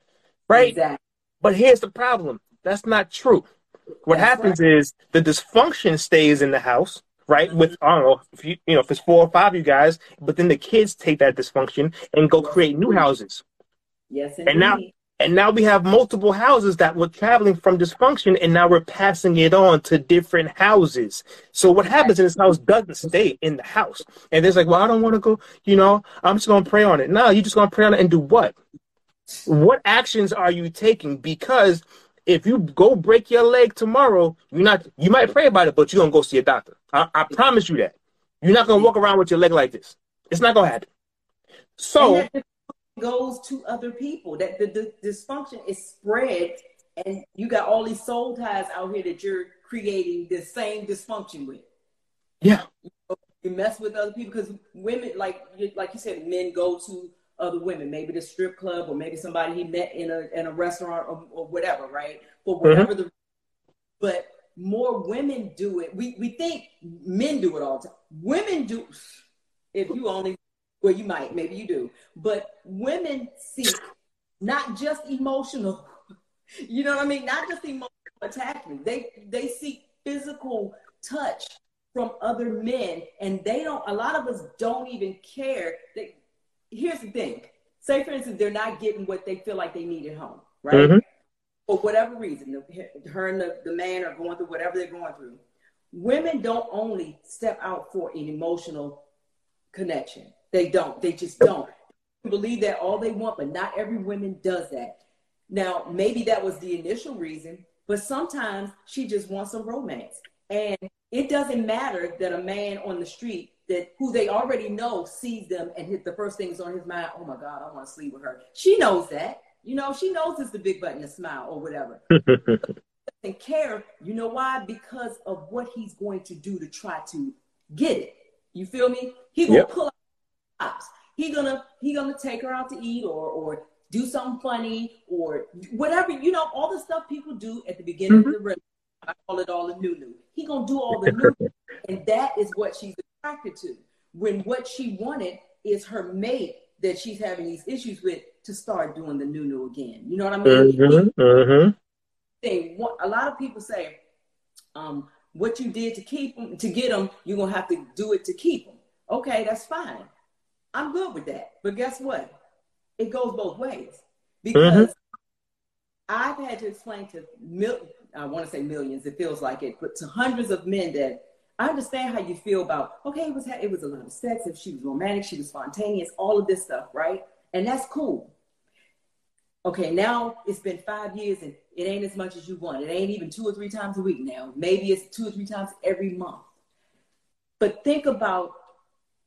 right? Exactly. But here's the problem: that's not true. What that's happens right. is the dysfunction stays in the house, right? Mm-hmm. With I don't know, if you, you know, if it's four or five of you guys, but then the kids take that dysfunction and go create new houses. Yes, indeed. and now and now we have multiple houses that were traveling from dysfunction, and now we're passing it on to different houses. So what happens in this house doesn't stay in the house. And there's like, well, I don't want to go, you know, I'm just going to pray on it. No, you're just going to pray on it and do what? What actions are you taking? Because if you go break your leg tomorrow, you're not, you might pray about it, but you're going to go see a doctor. I, I promise you that. You're not going to walk around with your leg like this. It's not going to happen. So goes to other people. That the, the dysfunction is spread, and you got all these soul ties out here that you're creating the same dysfunction with. Yeah, you mess with other people because women, like like you said, men go to other women, maybe the strip club or maybe somebody he met in a in a restaurant or, or whatever, right? For mm-hmm. whatever mm-hmm. the but more women do it. We we think men do it all the time. Women do if you only well, you might, maybe you do. But women seek not just emotional, you know what I mean? Not just emotional attachment. They they seek physical touch from other men, and they don't. A lot of us don't even care. They, here's the thing. Say, for instance, they're not getting what they feel like they need at home, right? Mm-hmm. For whatever reason, the, her and the, the man are going through whatever they're going through. Women don't only step out for an emotional connection. They don't. They just don't. Believe that all they want, but not every woman does that. Now, maybe that was the initial reason, but sometimes she just wants some romance. And it doesn't matter that a man on the street that who they already know sees them and hit the first thing is on his mind, oh my God, I want to sleep with her. She knows that. You know, she knows it's the big button to smile or whatever. doesn't care. You know why? Because of what he's going to do to try to get it. You feel me? He will yep. pull he gonna he gonna take her out to eat or or do something funny or whatever you know all the stuff people do at the beginning mm-hmm. of the relationship. I call it all the new new. He gonna do all the new, and that is what she's attracted to. When what she wanted is her mate that she's having these issues with to start doing the new new again. You know what I mean? Mm-hmm. Mm-hmm. Thing. A lot of people say, um, "What you did to keep them, to get them, you're gonna have to do it to keep them." Okay, that's fine. I'm good with that. But guess what? It goes both ways because mm-hmm. I've had to explain to mil- I want to say millions. It feels like it, but to hundreds of men that I understand how you feel about. Okay, it was it was a lot of sex. If she was romantic, she was spontaneous. All of this stuff, right? And that's cool. Okay, now it's been five years and it ain't as much as you want. It ain't even two or three times a week now. Maybe it's two or three times every month. But think about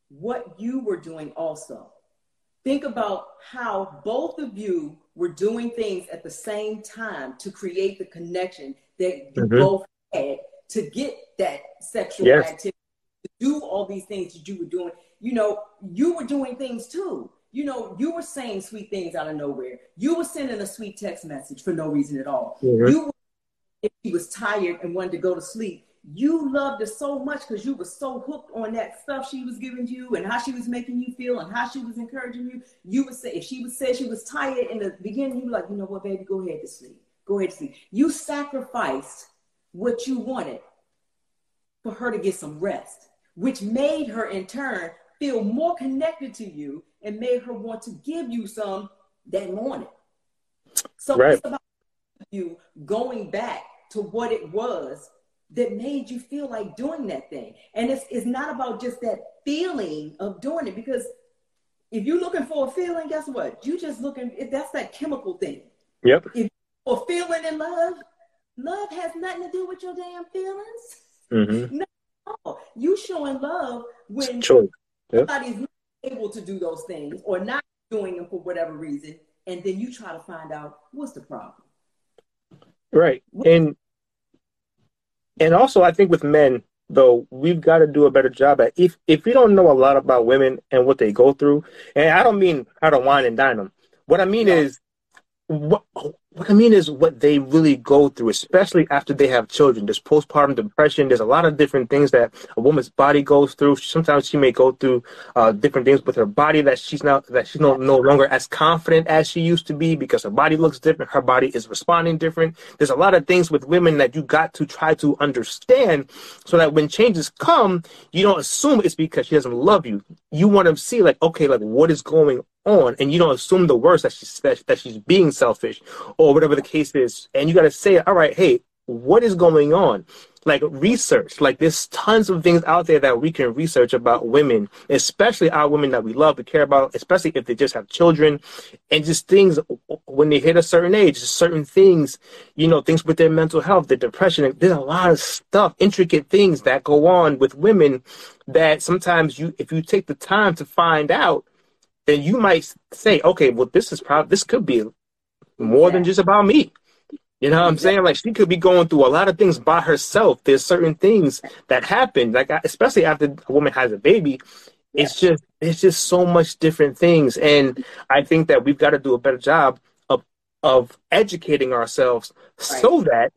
what you were doing also. Think about how both of you were doing things at the same time to create the connection that you mm-hmm. both had to get that sexual yes. activity, to do all these things that you were doing. You know, you were doing things too. You know, you were saying sweet things out of nowhere. You were sending a sweet text message for no reason at all. Mm-hmm. You were, if he was tired and wanted to go to sleep, you loved her so much because you were so hooked on that stuff she was giving you and how she was making you feel and how she was encouraging you. You would say, if she would say she was tired in the beginning, you were like, you know what, baby, go ahead to sleep. Go ahead to sleep. You sacrificed what you wanted for her to get some rest, which made her in turn feel more connected to you and made her want to give you some that morning. So right. it's about you going back to what it was that made you feel like doing that thing. And it's, it's not about just that feeling of doing it because if you're looking for a feeling, guess what? You just looking, that's that chemical thing. Yep. If you're feeling in love, love has nothing to do with your damn feelings. Mm-hmm. No, you showing love when sure. yep. somebody's not able to do those things or not doing them for whatever reason, and then you try to find out what's the problem. Right. And and also I think with men though we've got to do a better job at if if we don't know a lot about women and what they go through and I don't mean how to wine and dine them. What I mean is what what I mean is what they really go through, especially after they have children. There's postpartum depression. There's a lot of different things that a woman's body goes through. Sometimes she may go through uh, different things with her body that she's not that she's no, no longer as confident as she used to be because her body looks different. Her body is responding different. There's a lot of things with women that you got to try to understand so that when changes come, you don't assume it's because she doesn't love you. You want to see like, okay, like what is going on and you don't assume the worst that she's that, that she's being selfish or whatever the case is. And you got to say all right hey what is going on? Like research. Like there's tons of things out there that we can research about women especially our women that we love to care about especially if they just have children. And just things when they hit a certain age certain things you know things with their mental health their depression there's a lot of stuff intricate things that go on with women that sometimes you if you take the time to find out then you might say, okay, well, this is probably this could be more yeah. than just about me. You know what I'm saying? Like she could be going through a lot of things by herself. There's certain things that happen, like especially after a woman has a baby. It's just it's just so much different things, and I think that we've got to do a better job of of educating ourselves right. so that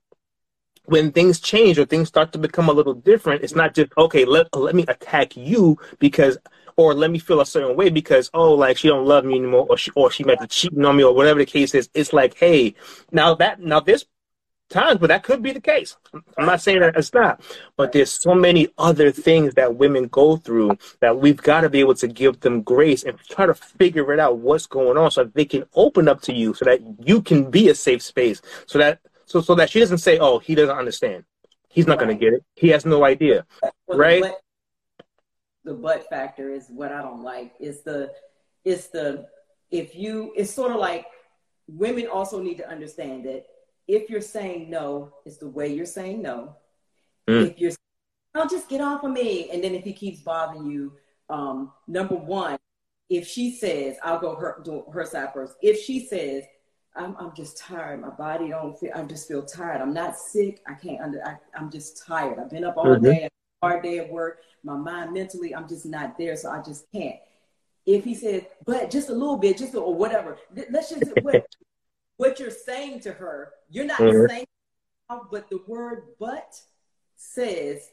when things change or things start to become a little different, it's not just okay. Let let me attack you because or let me feel a certain way because oh like she don't love me anymore or she or she might be cheating on me or whatever the case is. It's like hey now that now this times but that could be the case. I'm not saying that it's not but there's so many other things that women go through that we've got to be able to give them grace and try to figure it out what's going on so that they can open up to you so that you can be a safe space so that so so that she doesn't say oh he doesn't understand. He's not right. going to get it. He has no idea. Right the butt factor is what I don't like. It's the it's the if you it's sort of like women also need to understand that if you're saying no, it's the way you're saying no. Mm. If you're I'll just get off of me. And then if he keeps bothering you, um, number one, if she says, I'll go her do her side first. If she says, I'm, I'm just tired. My body don't feel. I just feel tired. I'm not sick. I can't under. I, am just tired. I've been up all mm-hmm. day. Hard day at work my mind mentally, I'm just not there, so I just can't. If he says, but just a little bit, just or whatever, let's just what, what you're saying to her, you're not mm-hmm. saying, but the word but says,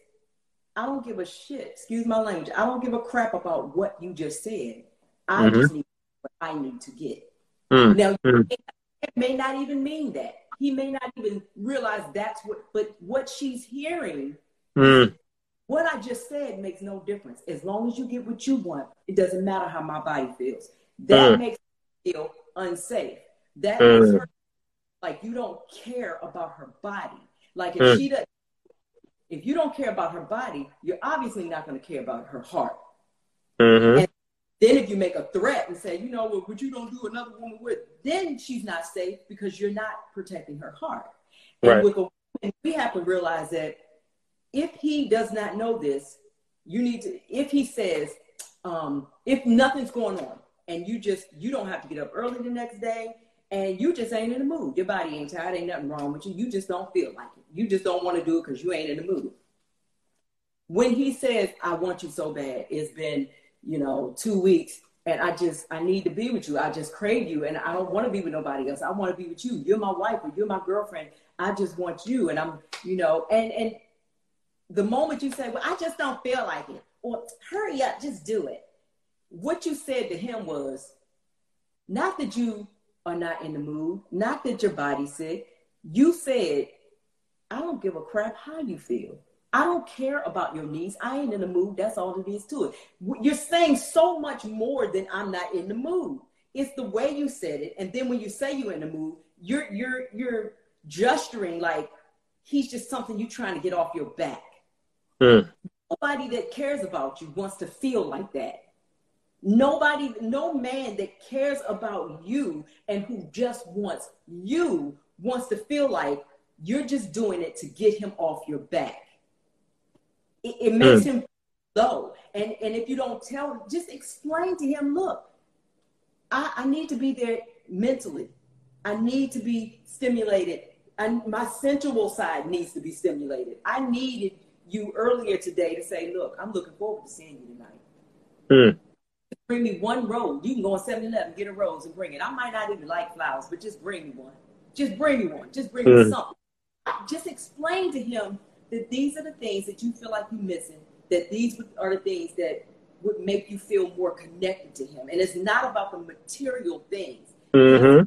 I don't give a shit. Excuse my language. I don't give a crap about what you just said. I mm-hmm. just need what I need to get. Mm-hmm. Now, it may not even mean that. He may not even realize that's what, but what she's hearing mm. What I just said makes no difference. As long as you get what you want, it doesn't matter how my body feels. That mm. makes her feel unsafe. That mm. makes her like you don't care about her body. Like if mm. she does, if you don't care about her body, you're obviously not going to care about her heart. Mm-hmm. And then if you make a threat and say, you know, what you don't do another woman with, then she's not safe because you're not protecting her heart. And right. with a woman, we have to realize that if he does not know this, you need to, if he says, um, if nothing's going on and you just, you don't have to get up early the next day and you just ain't in the mood. Your body ain't tired, ain't nothing wrong with you. You just don't feel like it. You just don't want to do it because you ain't in the mood. When he says, I want you so bad, it's been, you know, two weeks and I just I need to be with you. I just crave you, and I don't want to be with nobody else. I want to be with you. You're my wife, or you're my girlfriend. I just want you, and I'm you know, and and the moment you say, Well, I just don't feel like it, or hurry up, just do it. What you said to him was not that you are not in the mood, not that your body's sick. You said, I don't give a crap how you feel. I don't care about your needs. I ain't in the mood. That's all it is to it. You're saying so much more than I'm not in the mood. It's the way you said it. And then when you say you're in the mood, you're you're you're gesturing like he's just something you're trying to get off your back. Mm. Nobody that cares about you wants to feel like that. Nobody, no man that cares about you and who just wants you wants to feel like you're just doing it to get him off your back. It, it makes mm. him low. And, and if you don't tell, just explain to him, look, I, I need to be there mentally. I need to be stimulated. And my sensual side needs to be stimulated. I needed you earlier today to say, look, I'm looking forward to seeing you tonight. Mm. Bring me one rose. You can go on 7 Eleven, get a rose and bring it. I might not even like flowers, but just bring me one. Just bring me one. Just bring mm. me something. Just explain to him that these are the things that you feel like you're missing, that these are the things that would make you feel more connected to him. And it's not about the material things. Mm-hmm.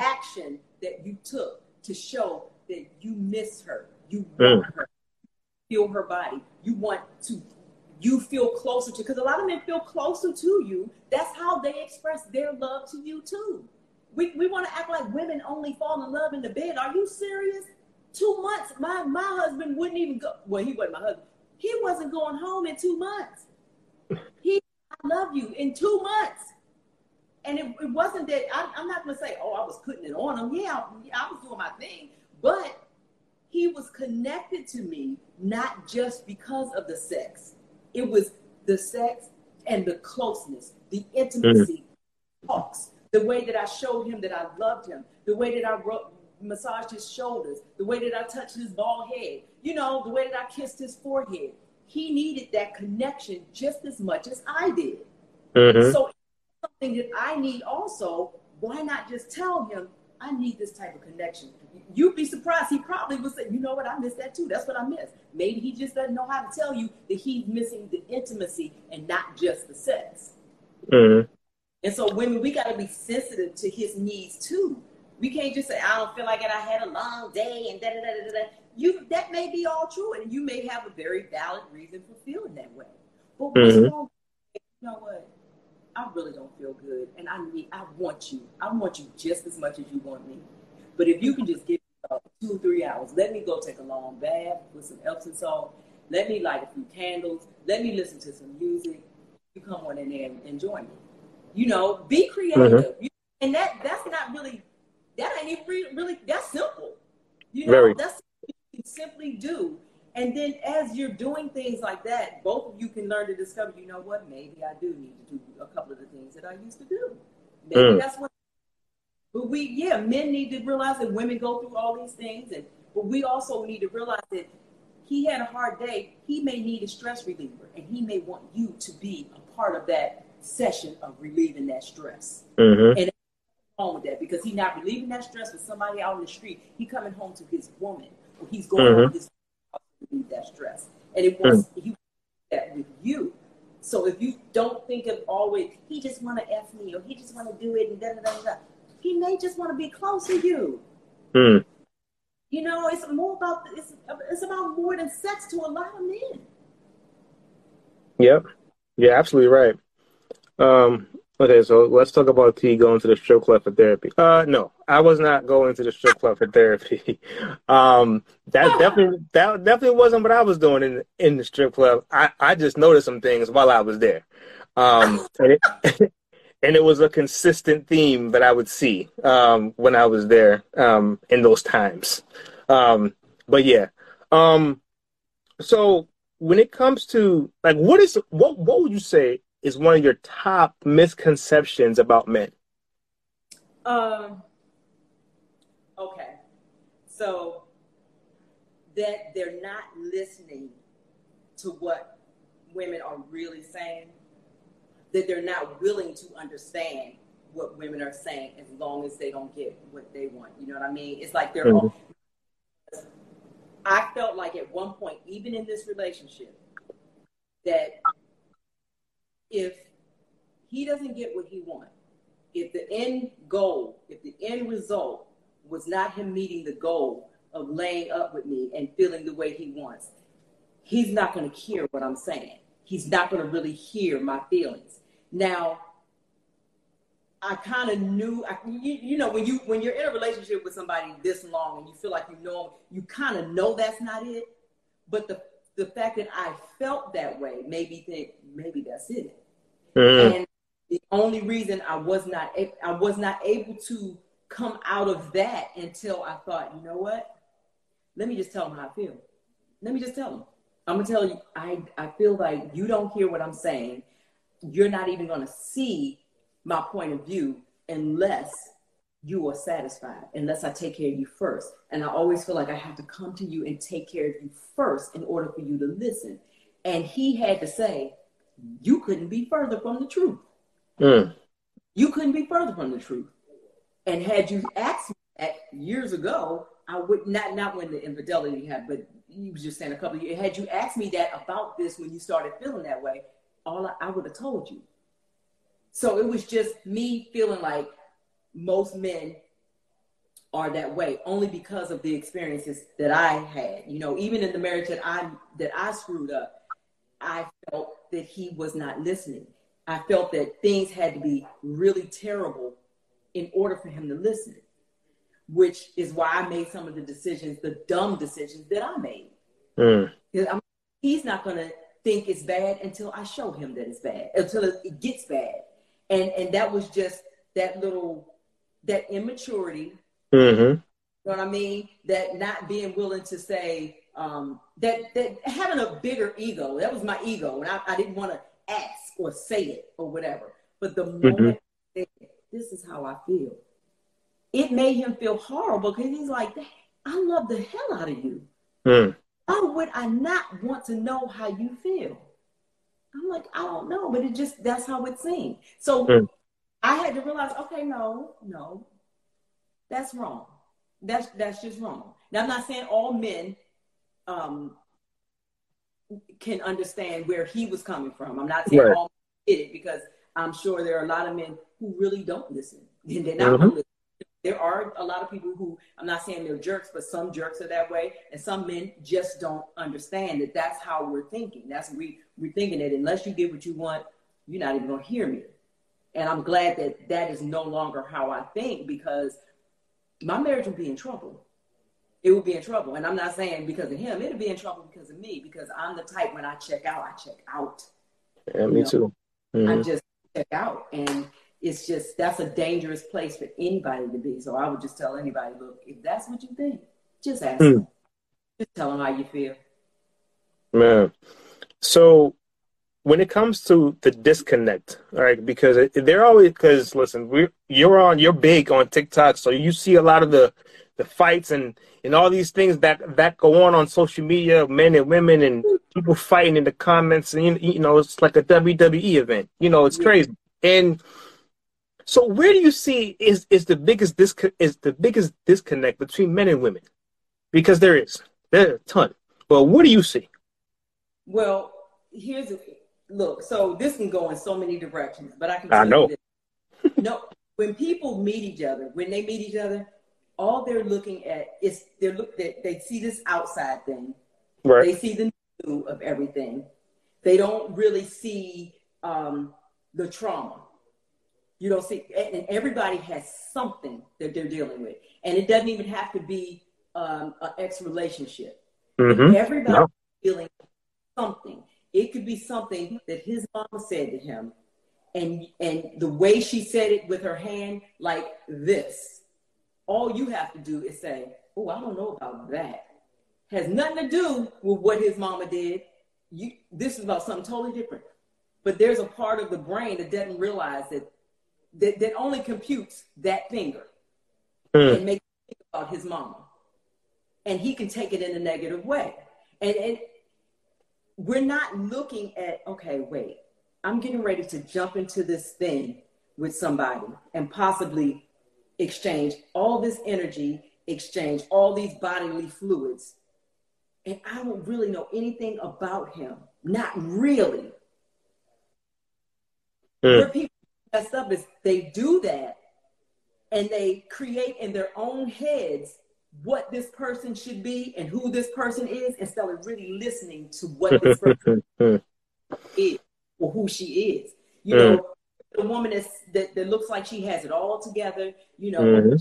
Action that you took to show that you miss her, you want mm. her, feel her body. You want to you feel closer to because a lot of men feel closer to you. That's how they express their love to you too. We, we want to act like women only fall in love in the bed. Are you serious? Two months, my my husband wouldn't even go. Well, he wasn't my husband. He wasn't going home in two months. He, I love you in two months. And it, it wasn't that I, am not going to say, oh, I was putting it on him. Yeah, I was doing my thing, but he was connected to me not just because of the sex. It was the sex and the closeness, the intimacy, mm-hmm. talks, the way that I showed him that I loved him, the way that I wrote, massaged his shoulders, the way that I touched his bald head, you know, the way that I kissed his forehead. He needed that connection just as much as I did. Mm-hmm. So something that I need also, why not just tell him I need this type of connection? You'd be surprised. He probably would say, you know what, I miss that too. That's what I miss. Maybe he just doesn't know how to tell you that he's missing the intimacy and not just the sex. Mm-hmm. And so women, we got to be sensitive to his needs too. We can't just say, I don't feel like it. I had a long day and da da da da da. You that may be all true, and you may have a very valid reason for feeling that way. But mm-hmm. what's wrong? You know what? I really don't feel good, and I need. I want you. I want you just as much as you want me. But if you can just give me uh, two, three hours, let me go take a long bath with some Epsom salt. Let me light a few candles. Let me listen to some music. You come on in there and, join me. You know, be creative. Mm-hmm. And that that's not really that ain't even really, really that's simple. You know, Very. that's you can simply do. And then as you're doing things like that, both of you can learn to discover, you know what, maybe I do need to do a couple of the things that I used to do. Maybe mm. that's what but we yeah, men need to realize that women go through all these things and but we also need to realize that he had a hard day, he may need a stress reliever and he may want you to be a part of that session of relieving that stress. Mm-hmm. And wrong with that because he's not relieving that stress with somebody out in the street. He coming home to his woman, or he's going mm-hmm. home to his relieve that stress, and it was mm-hmm. he that with you. So if you don't think of always he just want to f me or he just want to do it and da da da da, he may just want to be close to you. Mm. You know, it's more about it's it's about more than sex to a lot of men. Yep, yeah, absolutely right. Um, Okay, so let's talk about T going to the strip club for therapy. Uh, no, I was not going to the strip club for therapy. um, that definitely that definitely wasn't what I was doing in in the strip club. I I just noticed some things while I was there. Um, and it, and it was a consistent theme that I would see um when I was there um in those times. Um, but yeah. Um, so when it comes to like what is what what would you say is one of your top misconceptions about men? Um. Okay, so that they're not listening to what women are really saying. That they're not willing to understand what women are saying as long as they don't get what they want. You know what I mean? It's like they're. Mm-hmm. I felt like at one point, even in this relationship, that if he doesn't get what he wants, if the end goal, if the end result was not him meeting the goal of laying up with me and feeling the way he wants, he's not going to hear what I'm saying. He's not going to really hear my feelings. Now, I kind of knew, I, you, you, know, when you when you're in a relationship with somebody this long and you feel like you know them, you kind of know that's not it. But the the fact that I felt that way made me think maybe that's it. Mm. And the only reason I was not I was not able to come out of that until I thought, you know what? Let me just tell them how I feel. Let me just tell them. I'm gonna tell you, I I feel like you don't hear what I'm saying. You're not even gonna see my point of view unless you are satisfied, unless I take care of you first. And I always feel like I have to come to you and take care of you first in order for you to listen. And he had to say, You couldn't be further from the truth. Mm. You couldn't be further from the truth. And had you asked me that years ago, I would not not when the infidelity happened, but he was just saying a couple of years. Had you asked me that about this when you started feeling that way, all I, I would have told you. So it was just me feeling like most men are that way only because of the experiences that I had. You know, even in the marriage that I that I screwed up, I felt that he was not listening. I felt that things had to be really terrible in order for him to listen, which is why I made some of the decisions, the dumb decisions that I made. Mm. He's not going to think it's bad until I show him that it's bad, until it gets bad and and that was just that little that immaturity. Mm-hmm. You know what I mean? That not being willing to say um, that that having a bigger ego. That was my ego, and I, I didn't want to ask or say it or whatever. But the mm-hmm. moment mm-hmm. this is how I feel, it made him feel horrible because he's like, I love the hell out of you. Mm. Why would I not want to know how you feel? I'm like, I don't know, but it just that's how it seemed. So mm. I had to realize, okay, no, no, that's wrong. That's that's just wrong. Now I'm not saying all men um, can understand where he was coming from. I'm not saying right. all men did it because I'm sure there are a lot of men who really don't listen and they're not mm-hmm there are a lot of people who I'm not saying they're jerks, but some jerks are that way, and some men just don't understand that that's how we're thinking. That's we we're thinking that unless you get what you want, you're not even gonna hear me. And I'm glad that that is no longer how I think because my marriage would be in trouble. It would be in trouble, and I'm not saying because of him. It'd be in trouble because of me because I'm the type when I check out, I check out. Yeah, me you know? too. Mm-hmm. I just check out, and it's just that's a dangerous place for anybody to be. So I would just tell anybody, look, if that's what you think, just ask mm. them. Just tell them how you feel. Man, so when it comes to the disconnect, all right, because they're always because listen, we you're on you're big on TikTok, so you see a lot of the the fights and and all these things that that go on on social media, men and women and people fighting in the comments, and you, you know it's like a WWE event. You know, it's crazy and so where do you see is is the biggest disc- is the biggest disconnect between men and women? Because there is. There are a ton. Well, what do you see? Well, here's a look. So this can go in so many directions, but I can. I know. no, when people meet each other, when they meet each other, all they're looking at is they're look they, they see this outside thing. Right. They see the new of everything. They don't really see um, the trauma. You don't see, and everybody has something that they're dealing with, and it doesn't even have to be um, an ex relationship. Mm-hmm. Everybody no. something. It could be something that his mama said to him, and and the way she said it with her hand, like this. All you have to do is say, "Oh, I don't know about that." Has nothing to do with what his mama did. You, this is about something totally different. But there's a part of the brain that doesn't realize that that, that only computes that finger mm. and makes think about his mama. And he can take it in a negative way. And, and we're not looking at, okay, wait, I'm getting ready to jump into this thing with somebody and possibly exchange all this energy, exchange all these bodily fluids. And I don't really know anything about him. Not really. Mm. Where people messed up is they do that and they create in their own heads what this person should be and who this person is instead of really listening to what this person is or who she is. You mm. know, the woman that's, that, that looks like she has it all together, you know, mm-hmm.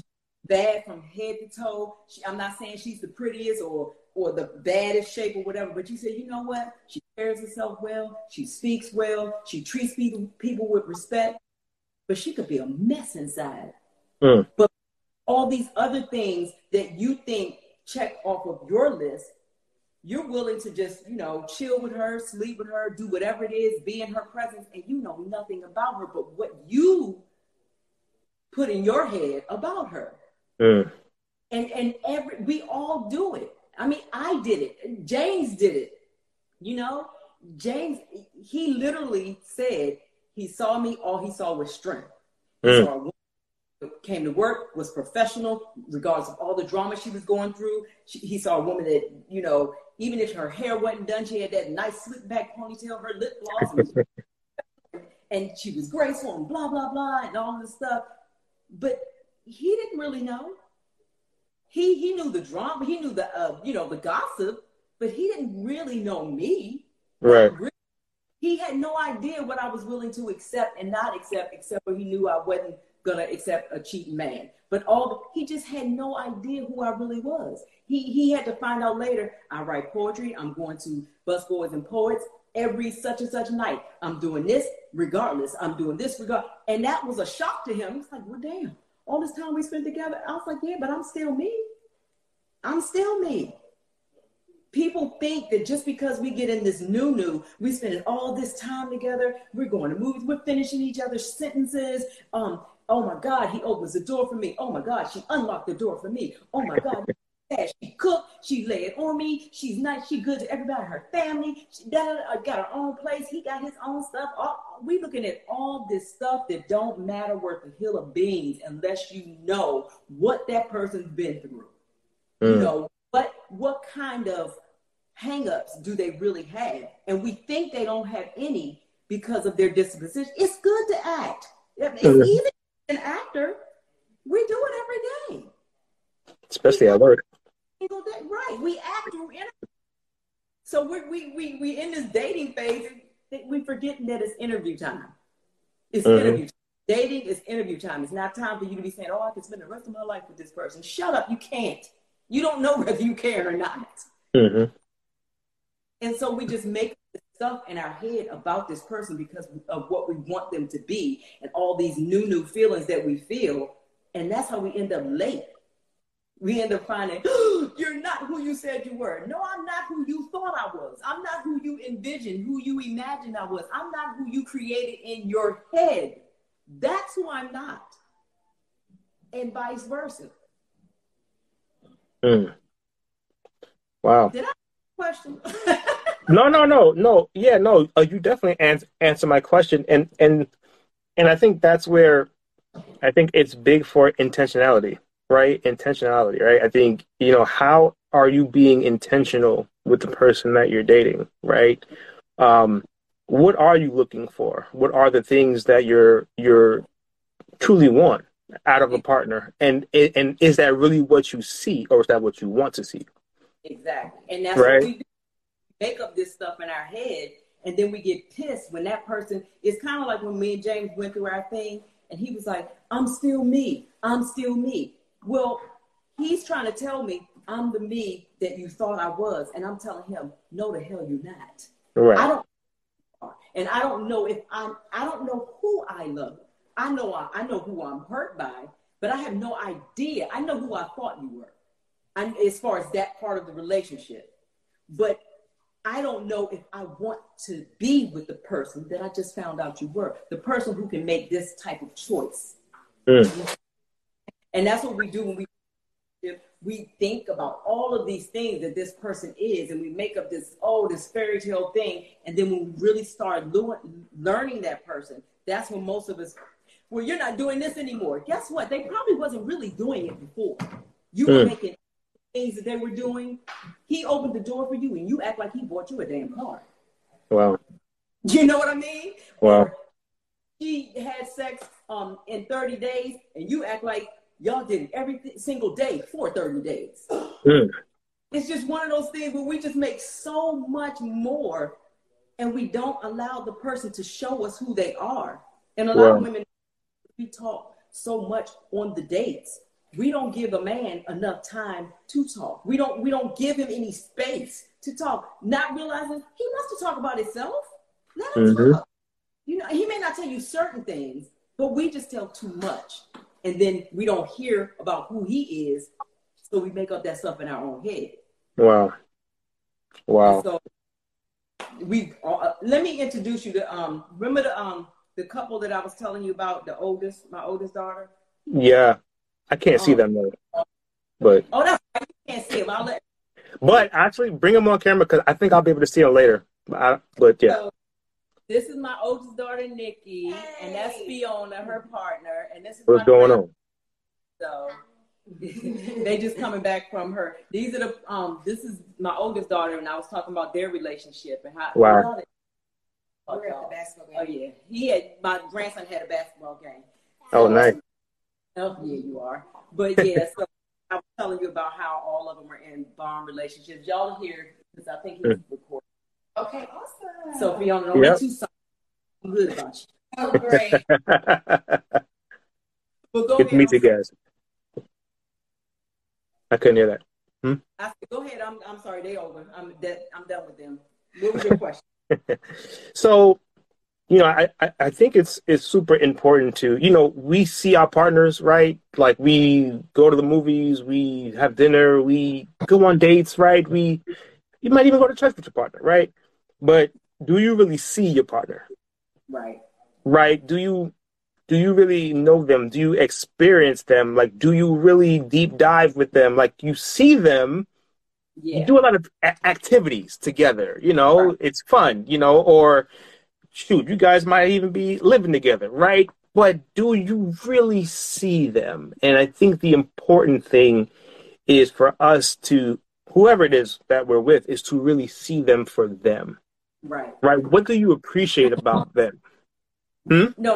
bad from head to toe. She, I'm not saying she's the prettiest or or the baddest shape or whatever, but you say, you know what? She carries herself well, she speaks well, she treats people people with respect, but she could be a mess inside. Mm. But all these other things that you think check off of your list, you're willing to just, you know, chill with her, sleep with her, do whatever it is, be in her presence, and you know nothing about her but what you put in your head about her. Mm. And and every we all do it. I mean, I did it. James did it. You know, James, he literally said he saw me, all he saw was strength. Mm. saw came to work, was professional, regardless of all the drama she was going through. She, he saw a woman that, you know, even if her hair wasn't done, she had that nice slick back ponytail, her lip gloss, and, and she was graceful and blah, blah, blah, and all this stuff. But he didn't really know. He he knew the drama, he knew the uh, you know the gossip, but he didn't really know me. Right. He had no idea what I was willing to accept and not accept, except for he knew I wasn't gonna accept a cheating man. But all the, he just had no idea who I really was. He he had to find out later. I write poetry. I'm going to busboys and poets every such and such night. I'm doing this regardless. I'm doing this regard, and that was a shock to him. He's like, "Well, damn, all this time we spent together." I was like, "Yeah, but I'm still me. I'm still me." People think that just because we get in this new new, we spending all this time together, we're going to movies, we're finishing each other's sentences. Um, Oh my God, he opens the door for me. Oh my God, she unlocked the door for me. Oh my God. She cooked, she laid on me, she's nice, she good to everybody, her family. She got her own place, he got his own stuff. All, we looking at all this stuff that don't matter worth a hill of beans unless you know what that person's been through. Mm. You know, what what kind of hangups do they really have? And we think they don't have any because of their disposition. It's good to act. It's easy an actor, we do it every day. Especially at work. Right. We act through So we we we we in this dating phase, we forgetting that it's interview time. It's mm-hmm. interview time. Dating is interview time. It's not time for you to be saying, "Oh, I can spend the rest of my life with this person." Shut up. You can't. You don't know whether you care or not. Mm-hmm. And so we just make stuff in our head about this person because of what we want them to be and all these new, new feelings that we feel. And that's how we end up late. We end up finding, oh, you're not who you said you were. No, I'm not who you thought I was. I'm not who you envisioned, who you imagined I was. I'm not who you created in your head. That's who I'm not. And vice versa. Mm. Wow. Did I question? No, no, no, no. Yeah, no. Uh, you definitely ans- answer my question, and and and I think that's where I think it's big for intentionality, right? Intentionality, right? I think you know how are you being intentional with the person that you're dating, right? Um, what are you looking for? What are the things that you're you're truly want out of a partner, and and is that really what you see, or is that what you want to see? Exactly, and that's right? what we do make up this stuff in our head and then we get pissed when that person is kind of like when me and James went through our thing and he was like, I'm still me. I'm still me. Well, he's trying to tell me I'm the me that you thought I was. And I'm telling him, no, the hell you're not. Right. I don't, and I don't know if I'm, I don't know who I love. I know, I, I know who I'm hurt by, but I have no idea. I know who I thought you were. And as far as that part of the relationship, but I don't know if I want to be with the person that I just found out you were, the person who can make this type of choice. Mm. And that's what we do when we we think about all of these things that this person is, and we make up this oh this fairy tale thing, and then when we really start learning that person, that's when most of us, well, you're not doing this anymore. Guess what? They probably wasn't really doing it before. You mm. were making things that they were doing, he opened the door for you and you act like he bought you a damn car. Wow. You know what I mean? Wow. she had sex um, in 30 days and you act like y'all did it every single day for 30 days. Mm. It's just one of those things where we just make so much more and we don't allow the person to show us who they are. And a lot of women, we talk so much on the dates. We don't give a man enough time to talk. We don't we don't give him any space to talk, not realizing he wants to talk about himself. Let him mm-hmm. talk. You know, he may not tell you certain things, but we just tell too much. And then we don't hear about who he is. So we make up that stuff in our own head. Wow. Wow. And so we uh, let me introduce you to um remember the um the couple that I was telling you about, the oldest, my oldest daughter? Yeah. I can't um, see them though. But Oh that's right. You can't see them. I'll let But actually bring them on camera because I think I'll be able to see them later. But, I, but yeah. So, this is my oldest daughter, Nikki, hey. and that's Fiona, her partner, and this is what's going on. So they just coming back from her. These are the um. This is my oldest daughter, and I was talking about their relationship and how. Wow. We're at the basketball game. Oh yeah, he had my grandson had a basketball game. Oh, nice. Oh yeah, you are. But yeah, so I was telling you about how all of them are in bond relationships. Y'all here because I think he's mm. recording. Okay, awesome. So Fiona, only yep. two songs. I'm good about you. Oh, great. well, go Get to meet you guys. I couldn't hear that. Hmm? I said, go ahead. I'm, I'm sorry. They over. I'm, that, I'm done with them. What was your question? so, you know, I, I think it's it's super important to, you know, we see our partners, right? Like we go to the movies, we have dinner, we go on dates, right? We you might even go to church with your partner, right? But do you really see your partner? Right. Right. Do you do you really know them? Do you experience them? Like, do you really deep dive with them? Like, you see them, yeah. you do a lot of a- activities together. You know, right. it's fun. You know, or shoot, you guys might even be living together, right? But do you really see them? And I think the important thing is for us to, whoever it is that we're with, is to really see them for them. Right. Right. What do you appreciate about them? Hmm? No,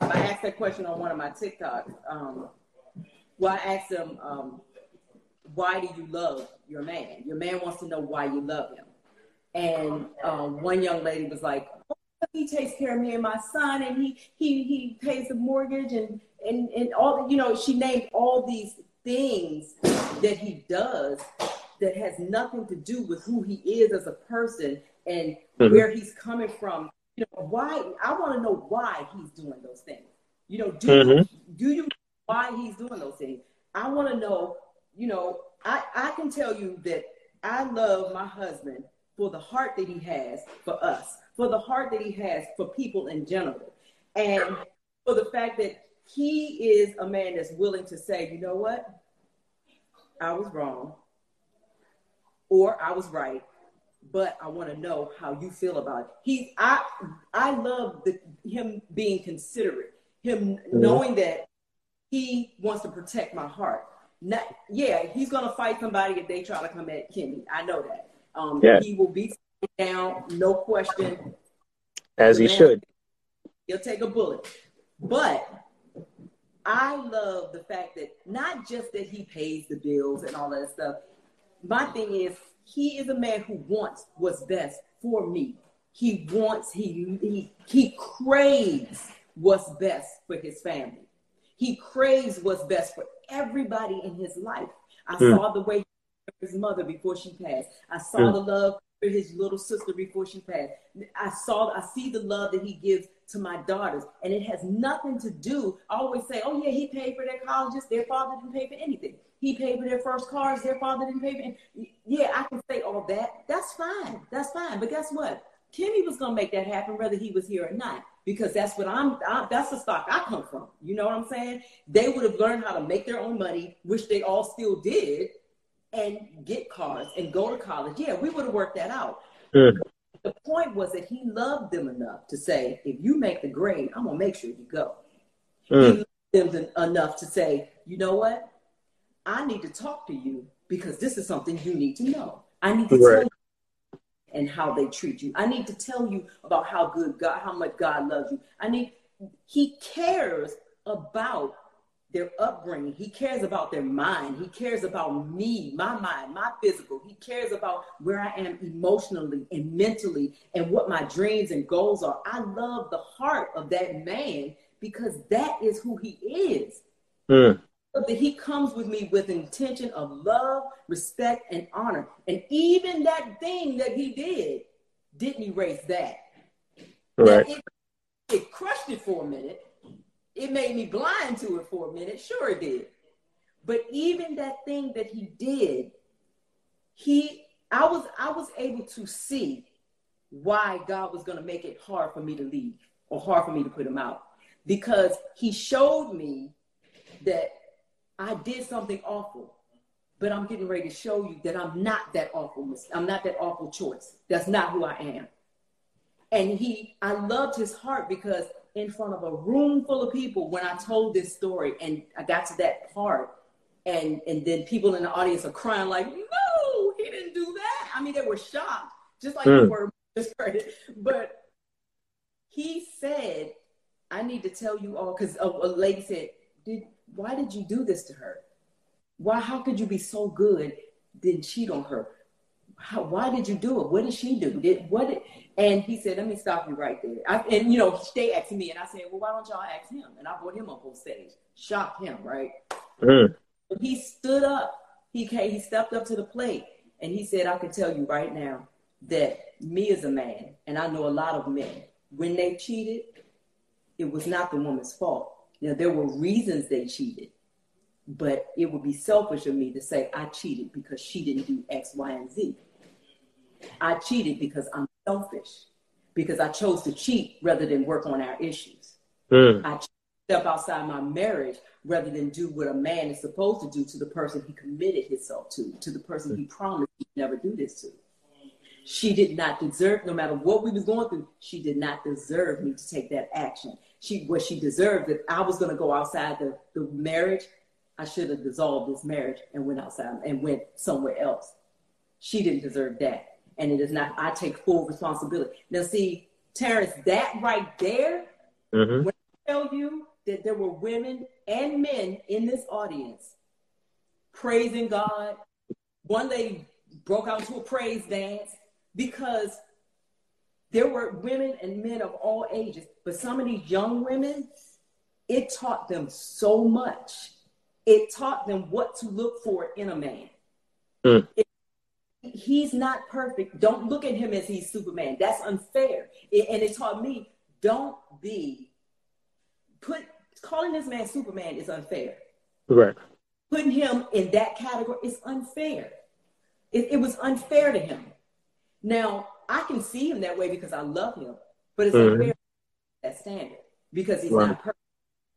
I asked that question on one of my TikToks. Um, well, I asked them, um, why do you love your man? Your man wants to know why you love him. And um, one young lady was like, oh, he takes care of me and my son, and he he he pays the mortgage, and and and all you know. She named all these things that he does that has nothing to do with who he is as a person and mm-hmm. where he's coming from you know, why I want to know why he's doing those things. You know, do mm-hmm. you, do you why he's doing those things? I want to know. You know, I I can tell you that I love my husband for the heart that he has for us, for the heart that he has for people in general, and for the fact that he is a man that's willing to say, you know what, I was wrong, or I was right, but I want to know how you feel about it. He, I, I love the, him being considerate, him mm-hmm. knowing that he wants to protect my heart. Not, yeah, he's gonna fight somebody if they try to come at Kimmie. I know that. Um, yeah. He will be down, no question. As he should. He'll take a bullet, but I love the fact that not just that he pays the bills and all that stuff. My thing is he is a man who wants what's best for me. He wants, he, he, he craves what's best for his family. He craves what's best for everybody in his life. I mm. saw the way his mother before she passed. I saw mm. the love for his little sister before she passed. I saw, I see the love that he gives to my daughters, and it has nothing to do. I always say, "Oh yeah, he paid for their colleges. Their father didn't pay for anything." He paid for their first cars. Their father didn't pay for. Yeah, I can say all that. That's fine. That's fine. But guess what? Kimmie was gonna make that happen, whether he was here or not, because that's what I'm. I, that's the stock I come from. You know what I'm saying? They would have learned how to make their own money, which they all still did, and get cars and go to college. Yeah, we would have worked that out. Mm. The point was that he loved them enough to say, if you make the grade, I'm gonna make sure you go. Mm. He loved them enough to say, you know what? I need to talk to you because this is something you need to know. I need to right. tell you and how they treat you. I need to tell you about how good God, how much God loves you. I need, He cares about their upbringing. He cares about their mind. He cares about me, my mind, my physical. He cares about where I am emotionally and mentally and what my dreams and goals are. I love the heart of that man because that is who he is. Mm. That he comes with me with intention of love, respect, and honor. And even that thing that he did didn't erase that. Right. It, it crushed it for a minute it made me blind to it for a minute. Sure, it did. But even that thing that he did, he, I was, I was able to see why God was going to make it hard for me to leave or hard for me to put him out because he showed me that I did something awful, but I'm getting ready to show you that I'm not that awful. I'm not that awful choice. That's not who I am. And he, I loved his heart because in front of a room full of people when I told this story and I got to that part and and then people in the audience are crying like, no, he didn't do that. I mean, they were shocked, just like mm. were But he said, I need to tell you all because a, a lady said, did why did you do this to her? Why how could you be so good then cheat on her? How, why did you do it? What did she do? Did what did and he said, let me stop you right there. I, and, you know, they asked me, and I said, well, why don't y'all ask him? And I brought him up on stage, shocked him, right? Mm. He stood up. He came, he stepped up to the plate, and he said, I can tell you right now that me as a man, and I know a lot of men, when they cheated, it was not the woman's fault. Now, there were reasons they cheated, but it would be selfish of me to say I cheated because she didn't do X, Y, and Z. I cheated because I'm selfish because I chose to cheat rather than work on our issues. Mm. I step outside my marriage rather than do what a man is supposed to do to the person he committed himself to, to the person he promised he'd never do this to. She did not deserve, no matter what we was going through, she did not deserve me to take that action. She what she deserved that I was gonna go outside the, the marriage, I should have dissolved this marriage and went outside and went somewhere else. She didn't deserve that and it is not, I take full responsibility. Now, see, Terrence, that right there, mm-hmm. when I tell you that there were women and men in this audience praising God, one lady broke out into a praise dance because there were women and men of all ages, but some of these young women, it taught them so much. It taught them what to look for in a man. Mm. It he's not perfect. Don't look at him as he's Superman. That's unfair. It, and it taught me don't be put calling this man Superman is unfair. Right. Putting him in that category is unfair. It, it was unfair to him. Now I can see him that way because I love him, but it's mm-hmm. unfair that standard because he's right. not perfect.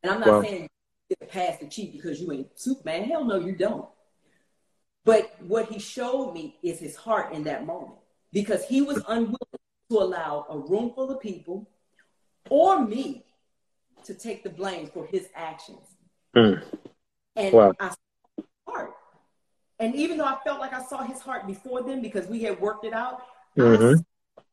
And I'm not well, saying you get past the cheat because you ain't Superman. Hell no, you don't. But what he showed me is his heart in that moment because he was unwilling to allow a room full of people or me to take the blame for his actions. Mm. And wow. I saw his heart. And even though I felt like I saw his heart before then because we had worked it out, mm-hmm.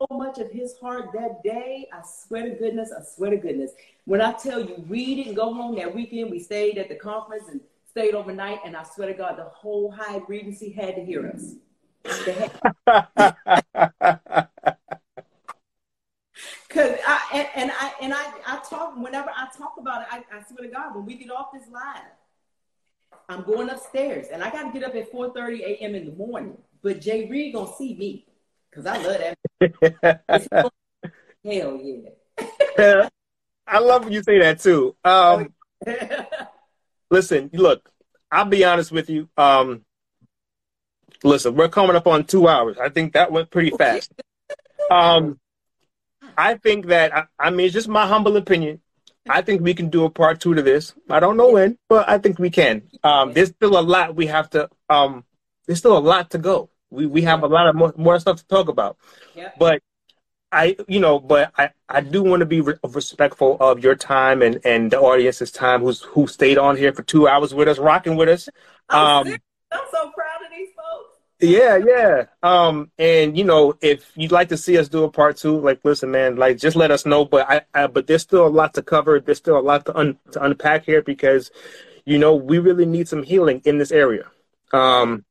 so much of his heart that day. I swear to goodness, I swear to goodness. When I tell you, we didn't go home that weekend. We stayed at the conference and stayed overnight, and I swear to God, the whole Hyatt Regency had to hear us. Cause I and, and, I and I I talk whenever I talk about it, I, I swear to God, when we get off this live, I'm going upstairs and I got to get up at 4:30 a.m. in the morning. But Jay Reed gonna see me because I love that. Hell yeah! I love when you say that too. Um, listen, look, I'll be honest with you. Um, listen, we're coming up on two hours. I think that went pretty fast. Um, I think that I, I mean, it's just my humble opinion. I think we can do a part two to this. I don't know when, but I think we can. Um, there's still a lot we have to. Um, there's still a lot to go. We we have a lot of more, more stuff to talk about. But I, you know, but I, I do want to be re- respectful of your time and, and the audience's time who's who stayed on here for two hours with us, rocking with us. Um, I'm so proud of these folks. Yeah, yeah. Um, and you know, if you'd like to see us do a part two, like, listen, man, like, just let us know. But I, I but there's still a lot to cover. There's still a lot to un, to unpack here because you know, we really need some healing in this area. Um,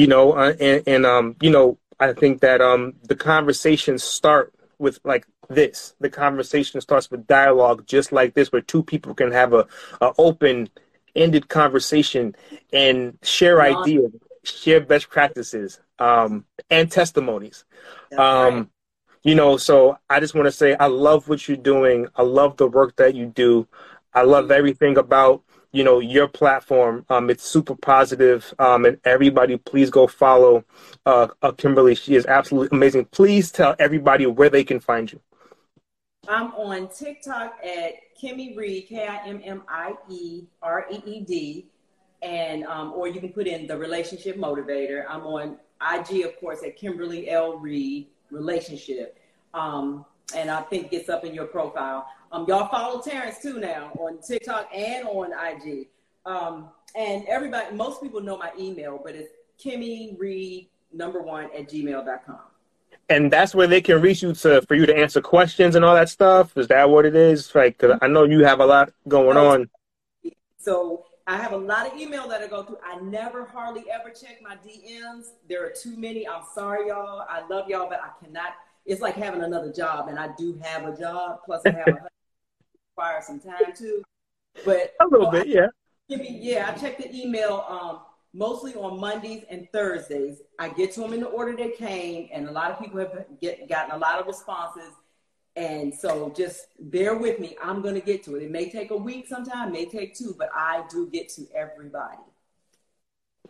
you know, uh, and, and um, you know, I think that um, the conversations start with like this. The conversation starts with dialogue, just like this, where two people can have a, a open ended conversation and share ideas, share best practices, um, and testimonies. Um, right. You know, so I just want to say I love what you're doing. I love the work that you do. I love everything about you know your platform. Um, it's super positive. Um, and everybody, please go follow uh, uh, Kimberly. She is absolutely amazing. Please tell everybody where they can find you. I'm on TikTok at Kimmie Reed, K I M M I E R E E D, and um, or you can put in the relationship motivator. I'm on IG, of course, at Kimberly L Reed Relationship, um, and I think it's up in your profile. Um, y'all follow Terrence too now on TikTok and on IG. Um, and everybody, most people know my email, but it's Kimmie Reed number one at gmail.com and that's where they can reach you to for you to answer questions and all that stuff. Is that what it is? Like, cause I know you have a lot going on. So I have a lot of email that I go through. I never hardly ever check my DMs. There are too many. I'm sorry, y'all. I love y'all, but I cannot. It's like having another job, and I do have a job. Plus, I have a require some time too. But a little bit, yeah. Yeah, I check the email. Um, mostly on Mondays and Thursdays. I get to them in the order they came, and a lot of people have get, gotten a lot of responses. And so just bear with me. I'm going to get to it. It may take a week sometime, may take two, but I do get to everybody.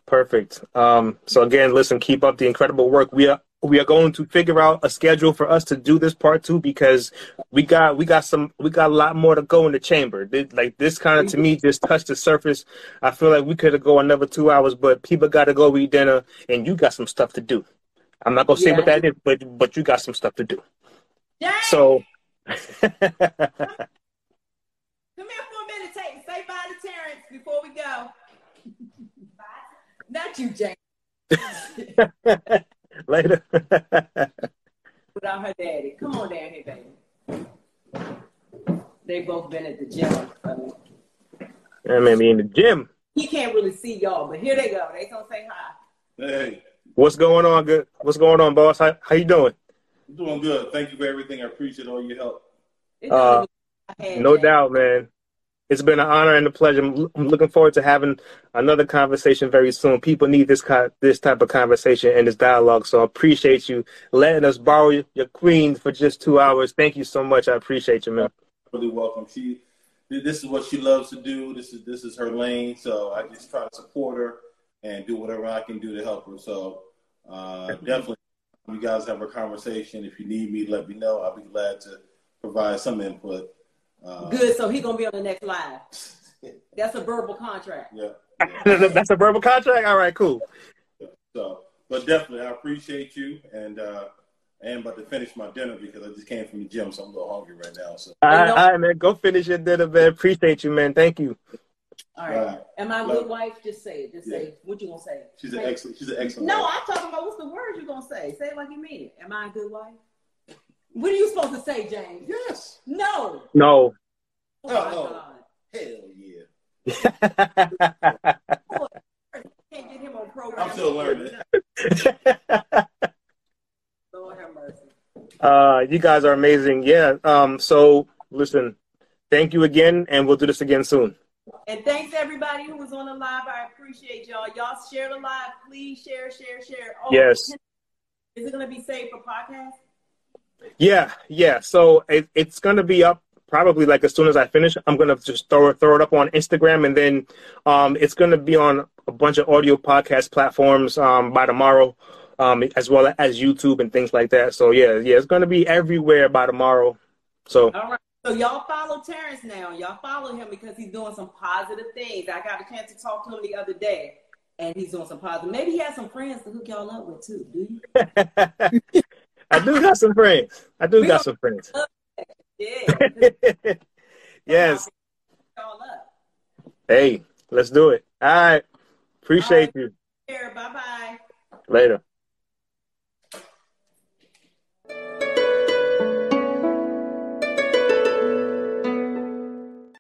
Perfect. Um, so again, listen, keep up the incredible work. We are we are going to figure out a schedule for us to do this part two because we got we got some we got a lot more to go in the chamber. Like this kind of to me just touched the surface. I feel like we could have go another two hours, but people got to go eat dinner, and you got some stuff to do. I'm not gonna say yeah. what that is, but but you got some stuff to do. Dang. So. Come here for a minute, take say bye to Terrence before we go. Not you, James. Later. Without her daddy. Come on down here, baby. They both been at the gym. I may be in the gym. He can't really see y'all, but here they go. They gonna say hi. Hey. What's going on? Good. What's going on, boss? How how you doing? I'm doing good. Thank you for everything. I appreciate all your help. Uh, no doubt, man it's been an honor and a pleasure. I'm looking forward to having another conversation very soon. People need this this type of conversation and this dialogue. So I appreciate you letting us borrow your queen for just two hours. Thank you so much. I appreciate you, man. Really welcome. She, this is what she loves to do. This is this is her lane. So I just try to support her and do whatever I can do to help her. So uh, definitely, you guys have a conversation. If you need me, let me know. I'll be glad to provide some input. Uh, Good. So he gonna be on the next live. That's a verbal contract. Yeah. yeah. That's a verbal contract. All right. Cool. So, but definitely, I appreciate you, and uh, I am about to finish my dinner because I just came from the gym, so I'm a little hungry right now. So, all right, all right man. Go finish your dinner, man. Appreciate you, man. Thank you. All right. Right. Am I a good wife? Just say it. Just yeah. say what you gonna say. She's an excellent. She's an excellent. No, wife. I'm talking about what's the word you gonna say. Say it like you mean it. Am I a good wife? What are you supposed to say, James? Yes. No. No. Oh, oh, hell yeah. Can't get him on program. I'm still learning. Lord have mercy. Uh, you guys are amazing. Yeah. Um. So listen, thank you again, and we'll do this again soon. And thanks everybody who was on the live. I appreciate y'all. Y'all share the live. Please share, share, share. Oh, yes. Is it going to be saved for podcast? Yeah, yeah. So it, it's going to be up probably like as soon as I finish. I'm going to just throw it, throw it up on Instagram, and then um, it's going to be on a bunch of audio podcast platforms um, by tomorrow, um, as well as YouTube and things like that. So yeah, yeah, it's going to be everywhere by tomorrow. So. All right. So y'all follow Terrence now. Y'all follow him because he's doing some positive things. I got a chance to talk to him the other day, and he's doing some positive. Maybe he has some friends to hook y'all up with too. Do you? I do got some friends. I do we got some friends. Yeah. yes. Hey, let's do it. All right. Appreciate All right. you. Bye bye. Later.